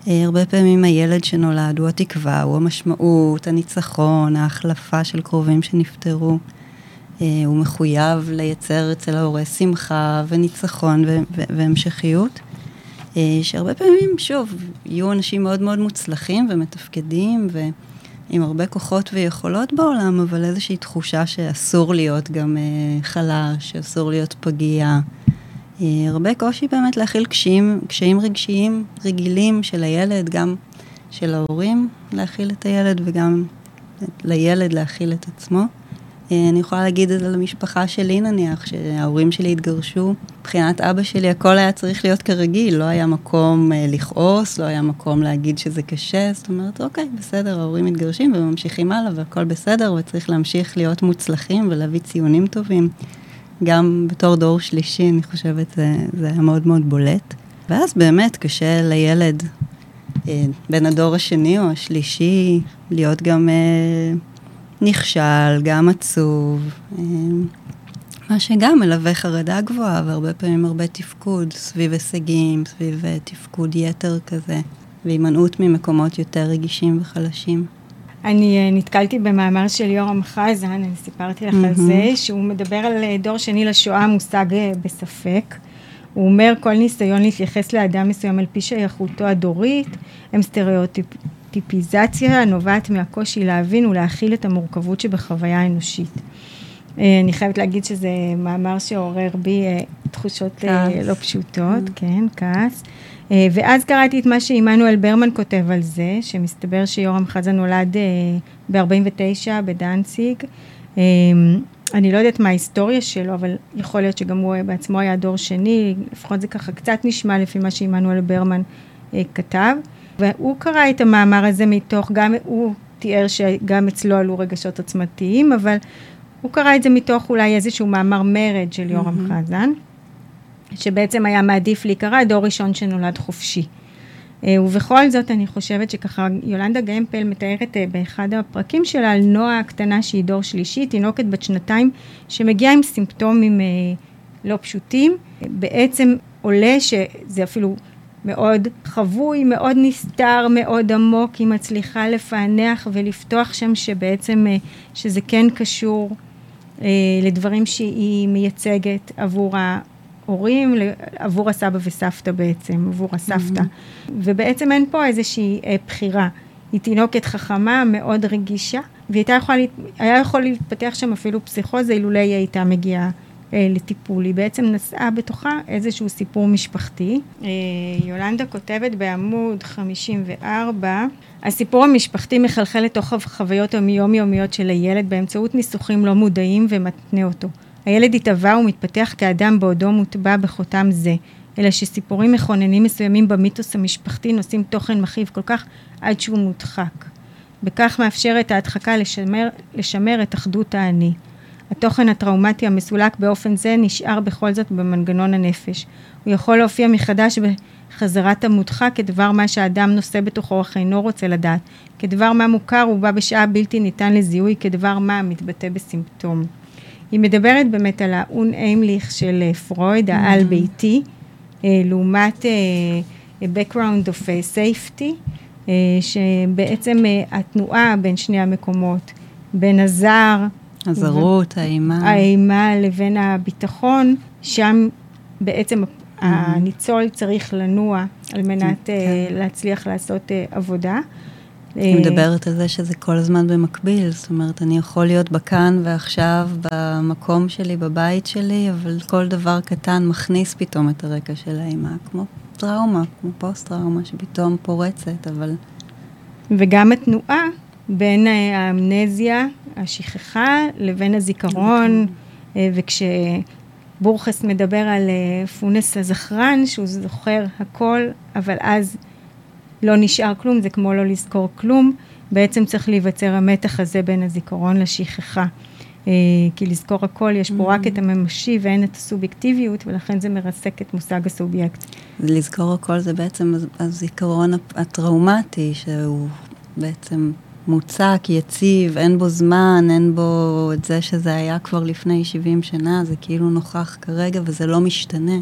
אה, הרבה פעמים הילד שנולד הוא התקווה, הוא המשמעות, הניצחון, ההחלפה של קרובים שנפטרו. אה, הוא מחויב לייצר אצל ההורה שמחה וניצחון והמשכיות. שהרבה פעמים, שוב, יהיו אנשים מאוד מאוד מוצלחים ומתפקדים, ו... עם הרבה כוחות ויכולות בעולם, אבל איזושהי תחושה שאסור להיות גם אה, חלש, שאסור להיות פגיע. אה, הרבה קושי באמת להכיל קשיים, קשיים רגשיים רגילים של הילד, גם של ההורים להכיל את הילד וגם לילד להכיל את עצמו. אה, אני יכולה להגיד את זה למשפחה שלי נניח, שההורים שלי התגרשו. מבחינת אבא שלי הכל היה צריך להיות כרגיל, לא היה מקום אה, לכעוס, לא היה מקום להגיד שזה קשה, זאת אומרת, אוקיי, בסדר, ההורים מתגרשים וממשיכים הלאה והכל בסדר, וצריך להמשיך להיות מוצלחים ולהביא ציונים טובים. גם בתור דור שלישי, אני חושבת, זה, זה היה מאוד מאוד בולט. ואז באמת קשה לילד, אה, בין הדור השני או השלישי, להיות גם... נכשל, גם עצוב, אמ, מה שגם מלווה חרדה גבוהה והרבה פעמים הרבה תפקוד סביב הישגים, סביב אה, תפקוד יתר כזה, והימנעות ממקומות יותר רגישים וחלשים. אני אה, נתקלתי במאמר של יורם חזן, אני סיפרתי לך mm-hmm. על זה, שהוא מדבר על אה, דור שני לשואה מושג בספק. הוא אומר, כל ניסיון להתייחס לאדם מסוים על פי שייכותו הדורית, הם סטריאוטיפ, סטריאוטיפיזציה הנובעת מהקושי להבין ולהכיל את המורכבות שבחוויה האנושית. אה, אני חייבת להגיד שזה מאמר שעורר בי אה, תחושות אה, כעס. לא פשוטות, mm. כן, כעס. ואז קראתי את מה שעמנואל ברמן כותב על זה, שמסתבר שיורם חזן נולד ב-49 בדנציג. אני לא יודעת מה ההיסטוריה שלו, אבל יכול להיות שגם הוא בעצמו היה דור שני, לפחות זה ככה קצת נשמע לפי מה שעמנואל ברמן כתב. והוא קרא את המאמר הזה מתוך, גם הוא תיאר שגם אצלו עלו רגשות עוצמתיים, אבל הוא קרא את זה מתוך אולי איזשהו מאמר מרד של יורם mm-hmm. חזן, שבעצם היה מעדיף להיקרא דור ראשון שנולד חופשי. אה, ובכל זאת אני חושבת שככה יולנדה גמפל מתארת אה, באחד הפרקים שלה על נועה הקטנה שהיא דור שלישי, תינוקת בת שנתיים שמגיעה עם סימפטומים אה, לא פשוטים. בעצם עולה שזה אפילו מאוד חבוי, מאוד נסתר, מאוד עמוק, היא מצליחה לפענח ולפתוח שם שבעצם, אה, שזה כן קשור אה, לדברים שהיא מייצגת עבור ההורים, עבור הסבא וסבתא בעצם, עבור הסבתא. Mm-hmm. ובעצם אין פה איזושהי אה, בחירה. היא תינוקת חכמה, מאוד רגישה, והיא הייתה יכולה, היה יכול להתפתח שם אפילו פסיכוזה אילולא היא הייתה מגיעה לטיפול. היא בעצם נשאה בתוכה איזשהו סיפור משפחתי. אה, יולנדה כותבת בעמוד 54, הסיפור המשפחתי מחלחל לתוך החוויות היומיומיות של הילד באמצעות ניסוחים לא מודעים ומתנה אותו. הילד התהווה ומתפתח כאדם בעודו מוטבע בחותם זה, אלא שסיפורים מכוננים מסוימים במיתוס המשפחתי נושאים תוכן מכאיב כל כך עד שהוא מודחק. בכך מאפשרת ההדחקה לשמר, לשמר את אחדות האני. התוכן הטראומטי המסולק באופן זה נשאר בכל זאת במנגנון הנפש. הוא יכול להופיע מחדש בחזרת המודחק כדבר מה שהאדם נושא בתוכו אך אינו רוצה לדעת. כדבר מה מוכר ובא בשעה בלתי ניתן לזיהוי, כדבר מה המתבטא בסימפטום. היא מדברת באמת על האון איימליך של אה, פרויד, העל-ביתי, אה, לעומת אה, background of safety, שבעצם התנועה בין שני המקומות, בין הזר, הזרות, האימה. האימה לבין הביטחון, שם בעצם הניצול צריך לנוע על מנת כן. להצליח לעשות עבודה. היא אה, מדברת על זה שזה כל הזמן במקביל, זאת אומרת, אני יכול להיות בכאן ועכשיו, במקום שלי, בבית שלי, אבל כל דבר קטן מכניס פתאום את הרקע של האימה, כמו טראומה, כמו פוסט-טראומה שפתאום פורצת, אבל... וגם התנועה בין אה, האמנזיה, השכחה, לבין הזיכרון, אה, וכשבורכס מדבר על פונס הזכרן, שהוא זוכר הכל, אבל אז לא נשאר כלום, זה כמו לא לזכור כלום. בעצם צריך להיווצר המתח הזה בין הזיכרון לשכחה. אה, כי לזכור הכל, יש פה רק mm. את הממשי ואין את הסובייקטיביות, ולכן זה מרסק את מושג הסובייקט. לזכור הכל זה בעצם הזיכרון הטראומטי, שהוא בעצם מוצק, יציב, אין בו זמן, אין בו את זה שזה היה כבר לפני 70 שנה, זה כאילו נוכח כרגע וזה לא משתנה.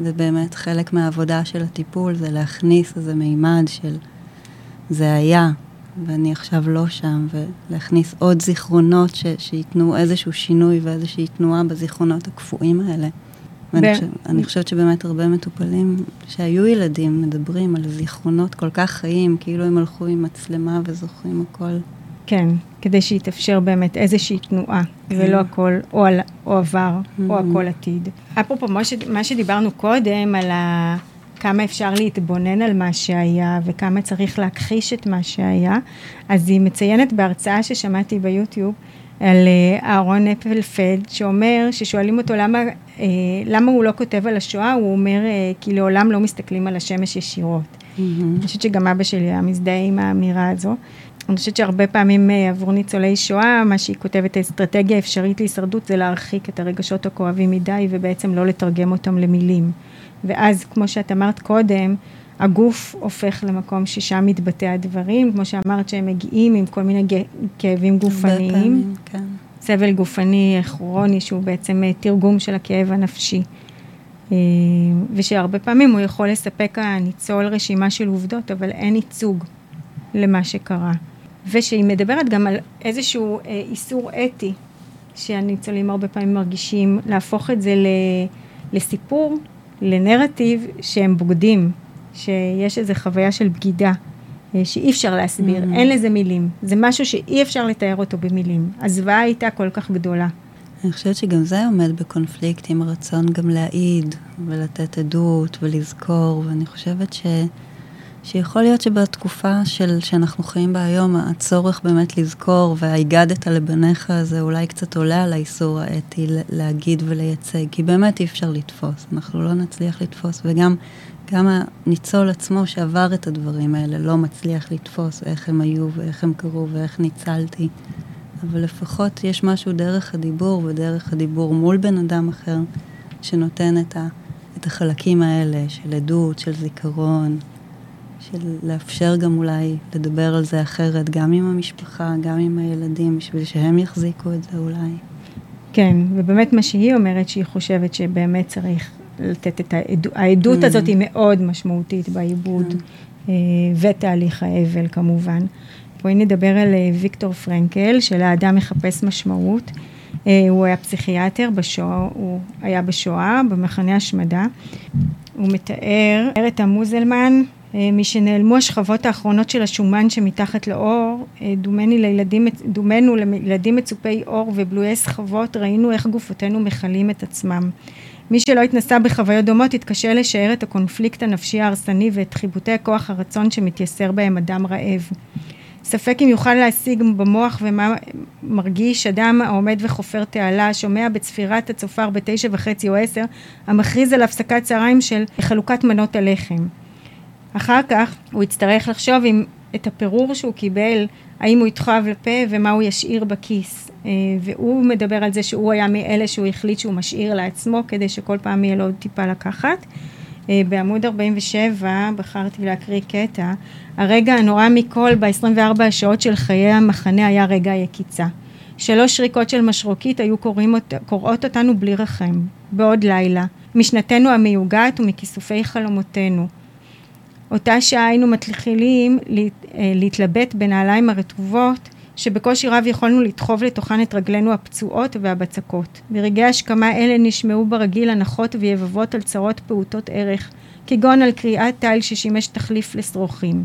זה באמת חלק מהעבודה של הטיפול, זה להכניס איזה מימד של זה היה, ואני עכשיו לא שם, ולהכניס עוד זיכרונות ש, שייתנו איזשהו שינוי ואיזושהי תנועה בזיכרונות הקפואים האלה. ואני חושב, אני חושבת שבאמת הרבה מטופלים שהיו ילדים מדברים על זיכרונות כל כך חיים, כאילו הם הלכו עם מצלמה וזוכרים הכל. כן, כדי שיתאפשר באמת איזושהי תנועה, כן. ולא הכל או, על, או עבר mm-hmm. או הכל עתיד. אפרופו מה, ש, מה שדיברנו קודם, על ה, כמה אפשר להתבונן על מה שהיה וכמה צריך להכחיש את מה שהיה, אז היא מציינת בהרצאה ששמעתי ביוטיוב, על אה, אהרון אפלפלד, שאומר, ששואלים אותו למה, אה, למה הוא לא כותב על השואה, הוא אומר, אה, כי לעולם לא מסתכלים על השמש ישירות. Mm-hmm. אני חושבת שגם אבא שלי היה מזדהה עם האמירה הזו. אני חושבת שהרבה פעמים עבור ניצולי שואה, מה שהיא כותבת, האסטרטגיה האפשרית להישרדות זה להרחיק את הרגשות הכואבים מדי ובעצם לא לתרגם אותם למילים. ואז, כמו שאת אמרת קודם, הגוף הופך למקום ששם מתבטא הדברים, כמו שאמרת שהם מגיעים עם כל מיני כאבים גופניים. פעמים, כן. סבל גופני כרוני שהוא בעצם אה, תרגום של הכאב הנפשי. אה, ושהרבה פעמים הוא יכול לספק הניצול רשימה של עובדות, אבל אין ייצוג למה שקרה. ושהיא מדברת גם על איזשהו אה, איסור אתי שהניצולים הרבה פעמים מרגישים, להפוך את זה לסיפור, לנרטיב שהם בוגדים, שיש איזו חוויה של בגידה. אה, שאי אפשר להסביר, mm-hmm. אין לזה מילים. זה משהו שאי אפשר לתאר אותו במילים. הזוועה הייתה כל כך גדולה. אני חושבת שגם זה עומד בקונפליקט עם הרצון גם להעיד ולתת עדות ולזכור, ואני חושבת ש... שיכול להיות שבתקופה של, שאנחנו חיים בה היום, הצורך באמת לזכור, והגדת לבניך זה אולי קצת עולה על האיסור האתי להגיד ולייצג, כי באמת אי אפשר לתפוס, אנחנו לא נצליח לתפוס, וגם גם הניצול עצמו שעבר את הדברים האלה לא מצליח לתפוס איך הם היו ואיך הם קרו ואיך ניצלתי. אבל לפחות יש משהו דרך הדיבור, ודרך הדיבור מול בן אדם אחר, שנותן את, ה, את החלקים האלה של עדות, של זיכרון, של לאפשר גם אולי לדבר על זה אחרת, גם עם המשפחה, גם עם הילדים, בשביל שהם יחזיקו את זה אולי. כן, ובאמת מה שהיא אומרת, שהיא חושבת שבאמת צריך לתת את העדות, העדות mm. הזאת היא מאוד משמעותית בעיבוד, mm. ותהליך האבל כמובן. בואי נדבר על אה, ויקטור פרנקל, של האדם מחפש משמעות. אה, הוא היה פסיכיאטר בשואה, הוא היה בשואה, במחנה השמדה. הוא מתאר את המוזלמן אה, משנעלמו השכבות האחרונות של השומן שמתחת לאור, אה, דומני לילדים, דומנו לילדים מצופי אור ובלויי סחבות, ראינו איך גופותינו מכלים את עצמם. מי שלא התנסה בחוויות דומות יתקשה לשער את הקונפליקט הנפשי ההרסני ואת חיבוטי כוח הרצון שמתייסר בהם אדם רעב. ספק אם יוכל להשיג במוח ומה מרגיש אדם העומד וחופר תעלה, שומע בצפירת הצופר בתשע וחצי או עשר, המכריז על הפסקת צהריים של חלוקת מנות הלחם. אחר כך הוא יצטרך לחשוב אם את הפירור שהוא קיבל, האם הוא יתחב לפה ומה הוא ישאיר בכיס. אה, והוא מדבר על זה שהוא היה מאלה שהוא החליט שהוא משאיר לעצמו, כדי שכל פעם יהיה לו עוד טיפה לקחת. אה, בעמוד 47 בחרתי להקריא קטע, הרגע הנורא מכל ב-24 השעות של חיי המחנה היה רגע היקיצה. שלוש שריקות של משרוקית היו קוראים, קוראות אותנו בלי רחם, בעוד לילה, משנתנו המיוגעת ומכיסופי חלומותינו. אותה שעה היינו מתחילים אה, להתלבט בנעליים הרטובות, שבקושי רב יכולנו לדחוב לתוכן את רגלינו הפצועות והבצקות. ברגעי השכמה אלה נשמעו ברגיל הנחות ויבבות על צרות פעוטות ערך, כגון על קריאת תיל ששימש תחליף לשרוכים.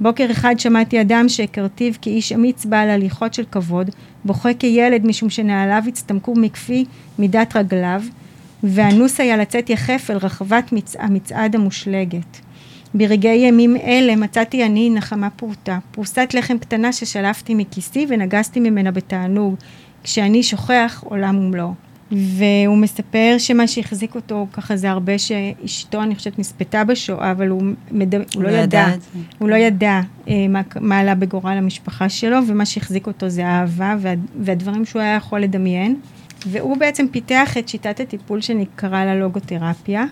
בוקר אחד שמעתי אדם שהכרתיו כאיש אמיץ בעל הליכות של כבוד, בוכה כילד משום שנעליו הצטמקו מכפי מידת רגליו, והנוס היה לצאת יחף אל רחבת מצ... המצעד המושלגת. ברגעי ימים אלה מצאתי אני נחמה פרוטה, פרוסת לחם קטנה ששלפתי מכיסי ונגסתי ממנה בתענוג, כשאני שוכח עולם ומלואו. והוא מספר שמה שהחזיק אותו ככה זה הרבה שאשתו, אני חושבת, נספתה בשואה, אבל הוא, מד... הוא לא, לא ידע, ידע הוא לא ידע אה, מה, מה עלה בגורל המשפחה שלו, ומה שהחזיק אותו זה האהבה וה, והדברים שהוא היה יכול לדמיין. והוא בעצם פיתח את שיטת הטיפול שנקרא לה לוגותרפיה,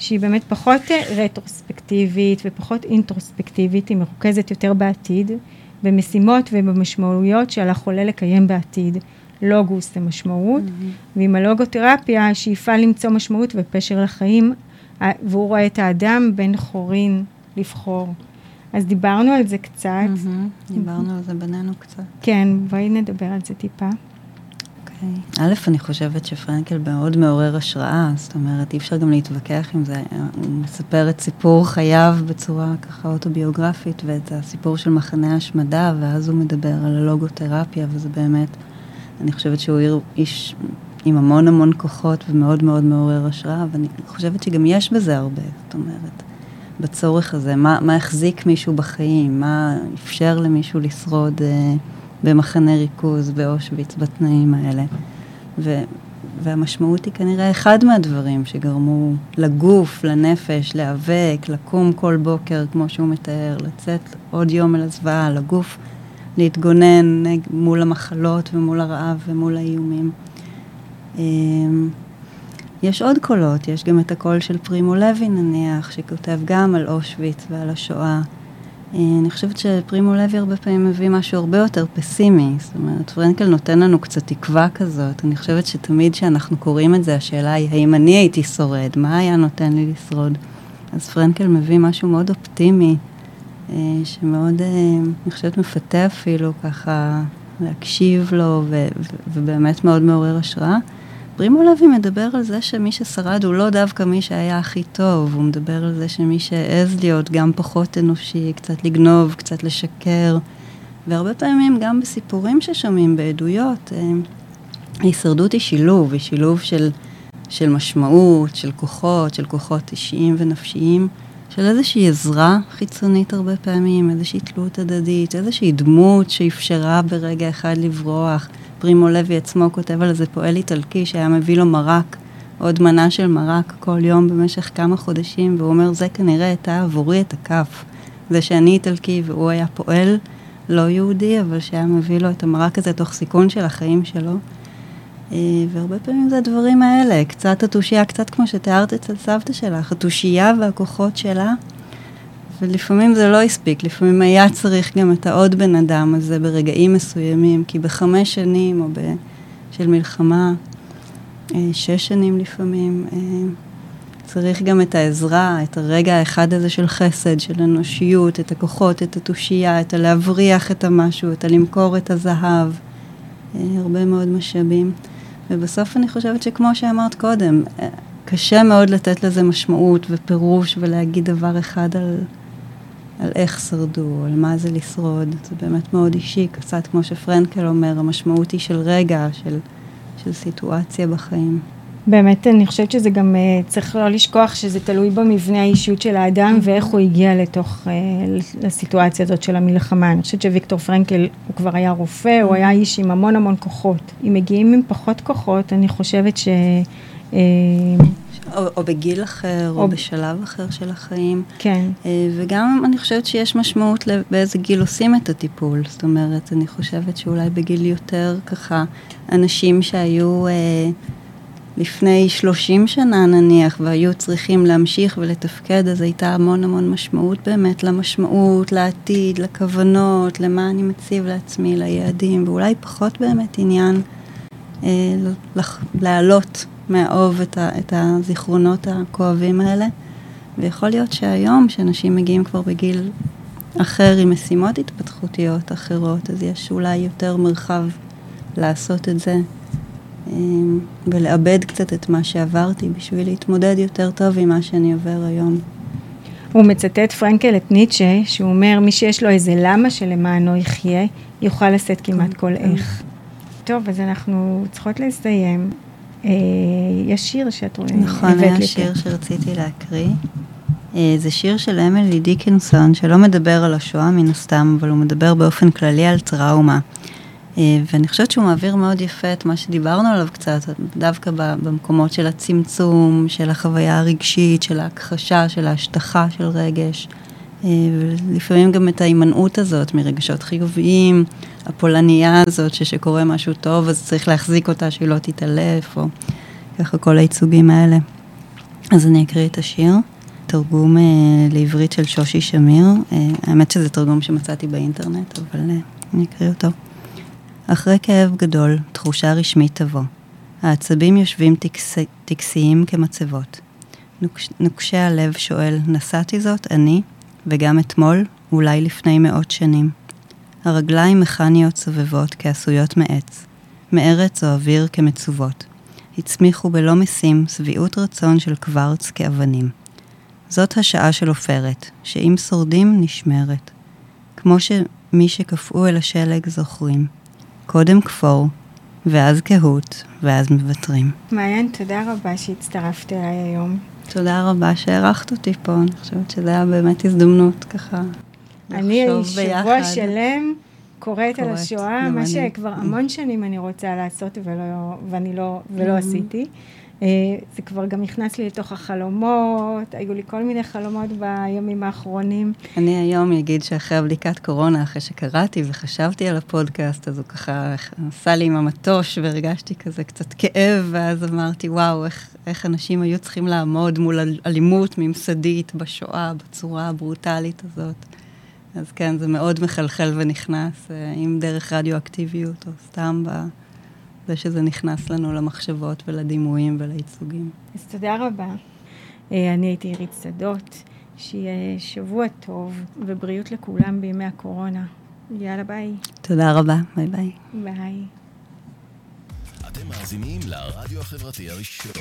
שהיא באמת פחות רטרוספקטיבית ופחות אינטרוספקטיבית, היא מרוכזת יותר בעתיד, במשימות ובמשמעויות שעל החולה לקיים בעתיד. לוגוס זה משמעות, mm-hmm. ועם הלוגותרפיה השאיפה למצוא משמעות ופשר לחיים, והוא רואה את האדם בן חורין לבחור. אז דיברנו על זה קצת. Mm-hmm. דיברנו על זה בינינו קצת. כן, בואי נדבר על זה טיפה. אוקיי. א', אני חושבת שפרנקל מאוד מעורר השראה, זאת אומרת, אי אפשר גם להתווכח עם זה. הוא מספר את סיפור חייו בצורה ככה אוטוביוגרפית, ואת הסיפור של מחנה ההשמדה, ואז הוא מדבר על הלוגותרפיה, וזה באמת, אני חושבת שהוא איש עם המון המון כוחות ומאוד מאוד מעורר השראה, ואני חושבת שגם יש בזה הרבה, זאת אומרת, בצורך הזה, מה, מה החזיק מישהו בחיים, מה אפשר למישהו לשרוד. אה, במחנה ריכוז באושוויץ בתנאים האלה. ו, והמשמעות היא כנראה אחד מהדברים שגרמו לגוף, לנפש, להיאבק, לקום כל בוקר, כמו שהוא מתאר, לצאת עוד יום אל הזוועה, לגוף להתגונן מול המחלות ומול הרעב ומול האיומים. אמ, יש עוד קולות, יש גם את הקול של פרימו לוי נניח, שכותב גם על אושוויץ ועל השואה. אה, אני חושבת שפרימו לוי הרבה פעמים מביא משהו הרבה יותר פסימי, זאת אומרת, פרנקל נותן לנו קצת תקווה כזאת. אני חושבת שתמיד כשאנחנו קוראים את זה, השאלה היא, האם אני הייתי שורד? מה היה נותן לי לשרוד? אז פרנקל מביא משהו מאוד אופטימי, אה, שמאוד, אה, אני חושבת, מפתה אפילו ככה להקשיב לו, ובאמת מאוד מעורר השראה. פרימו לוי מדבר על זה שמי ששרד הוא לא דווקא מי שהיה הכי טוב, הוא מדבר על זה שמי שהעז להיות גם פחות אנושי, קצת לגנוב, קצת לשקר, והרבה פעמים גם בסיפורים ששומעים, בעדויות, אה, ההישרדות היא שילוב, היא שילוב של, של משמעות, של כוחות, של כוחות אישיים ונפשיים, של איזושהי עזרה חיצונית הרבה פעמים, איזושהי תלות הדדית, איזושהי דמות שאפשרה ברגע אחד לברוח. פרימו לוי עצמו כותב על איזה פועל איטלקי שהיה מביא לו מרק, עוד מנה של מרק כל יום במשך כמה חודשים, והוא אומר, זה כנראה הייתה עבורי את הכף. זה שאני איטלקי והוא היה פועל לא יהודי, אבל שהיה מביא לו את המרק הזה תוך סיכון של החיים שלו. אה, והרבה פעמים זה הדברים האלה, קצת התושייה, קצת כמו שתיארת אצל סבתא שלך, התושייה והכוחות שלה. ולפעמים זה לא הספיק, לפעמים היה צריך גם את העוד בן אדם הזה ברגעים מסוימים, כי בחמש שנים או ב... של מלחמה, אה, שש שנים לפעמים, אה, צריך גם את העזרה, את הרגע האחד הזה של חסד, של אנושיות, את הכוחות, את התושייה, את הלהבריח את המשהו, את הלמכור את הזהב, אה, הרבה מאוד משאבים. ובסוף אני חושבת שכמו שאמרת קודם, קשה מאוד לתת לזה משמעות ופירוש ולהגיד דבר אחד על, על איך שרדו, על מה זה לשרוד. זה באמת מאוד אישי, קצת כמו שפרנקל אומר, המשמעות היא של רגע, של, של סיטואציה בחיים. באמת, אני חושבת שזה גם, uh, צריך לא לשכוח שזה תלוי במבנה האישיות של האדם. ואיך הוא הגיע לתוך, uh, לסיטואציה הזאת של המלחמה. אני חושבת שוויקטור פרנקל, הוא כבר היה רופא, הוא היה איש עם המון המון כוחות. אם מגיעים עם פחות כוחות, אני חושבת ש... או, או בגיל אחר, או, או- בשלב אחר של החיים. כן. אה, וגם אני חושבת שיש משמעות באיזה גיל עושים את הטיפול. זאת אומרת, אני חושבת שאולי בגיל יותר ככה, אנשים שהיו אה, לפני 30 שנה נניח, והיו צריכים להמשיך ולתפקד, אז הייתה המון המון משמעות באמת למשמעות, לעתיד, לכוונות, למה אני מציב לעצמי, ליעדים, ואולי פחות באמת עניין אה, לח- להעלות מהאוב את, ה- את הזיכרונות הכואבים האלה. ויכול להיות שהיום, שאנשים מגיעים כבר בגיל אחר עם משימות התפתחותיות אחרות, אז יש אולי יותר מרחב לעשות את זה אמ, ולאבד קצת את מה שעברתי בשביל להתמודד יותר טוב עם מה שאני עובר היום. הוא מצטט פרנקל את ניטשה, שהוא אומר, מי שיש לו איזה למה שלמענו יחיה, יוכל לשאת כמעט כל איך. טוב, אז אנחנו צריכות לסיים. אה, יש שיר שאת רואה, נכון, היה לי שיר. שרציתי להקריא. אה, זה שיר של אמילי דיקנסון, שלא מדבר על השואה מן הסתם, אבל הוא מדבר באופן כללי על טראומה. אה, ואני חושבת שהוא מעביר מאוד יפה את מה שדיברנו עליו קצת, דווקא במקומות של הצמצום, של החוויה הרגשית, של ההכחשה, של ההשטחה של רגש. ולפעמים גם את ההימנעות הזאת מרגשות חיוביים, הפולנייה הזאת, שכשקורה משהו טוב אז צריך להחזיק אותה שהיא לא תתעלף, או ככה כל הייצוגים האלה. אז אני אקריא את השיר, תרגום אה, לעברית של שושי שמיר, אה, האמת שזה תרגום שמצאתי באינטרנט, אבל אה, אני אקריא אותו. אחרי כאב גדול, תחושה רשמית תבוא. העצבים יושבים טקס... טקסיים כמצבות. נוקש... נוקשה הלב שואל, נשאתי זאת אני, וגם אתמול, אולי לפני מאות שנים. הרגליים מכניות סובבות כעשויות מעץ, מארץ או אוויר כמצוות. הצמיחו בלא משים שביעות רצון של קוורץ כאבנים. זאת השעה של עופרת, שאם שורדים נשמרת. כמו שמי שקפאו אל השלג זוכרים. קודם כפור, ואז קהות, ואז מוותרים. מעיין, תודה רבה שהצטרפת אליי היום. תודה רבה שהערכת אותי פה, אני חושבת שזו הייתה באמת הזדמנות ככה אני שבוע. שלם קוראת על השואה, מה אני. שכבר המון שנים אני רוצה לעשות ולא, ואני לא, ולא Mhm. עשיתי. אה, זה כבר גם נכנס לי לתוך החלומות, היו לי כל מיני חלומות בימים האחרונים. אני היום אגיד שאחרי הבדיקת קורונה, אחרי שקראתי וחשבתי על הפודקאסט, אז הוא ככה עשה לי עם המטוש והרגשתי כזה קצת כאב, ואז אמרתי, וואו, איך, איך אנשים היו צריכים לעמוד מול אל- אלימות ממסדית בשואה, בצורה הברוטלית הזאת. אז כן, זה מאוד מחלחל ונכנס, אה, אם דרך רדיואקטיביות או סתם בזה שזה נכנס לנו למחשבות ולדימויים ולייצוגים. אז תודה רבה. אה, אני הייתי עירית שדות, שיהיה שבוע טוב ובריאות לכולם בימי הקורונה. יאללה ביי. תודה רבה, ביי ביי. ביי. אתם מאזינים לרדיו החברתי הראשון.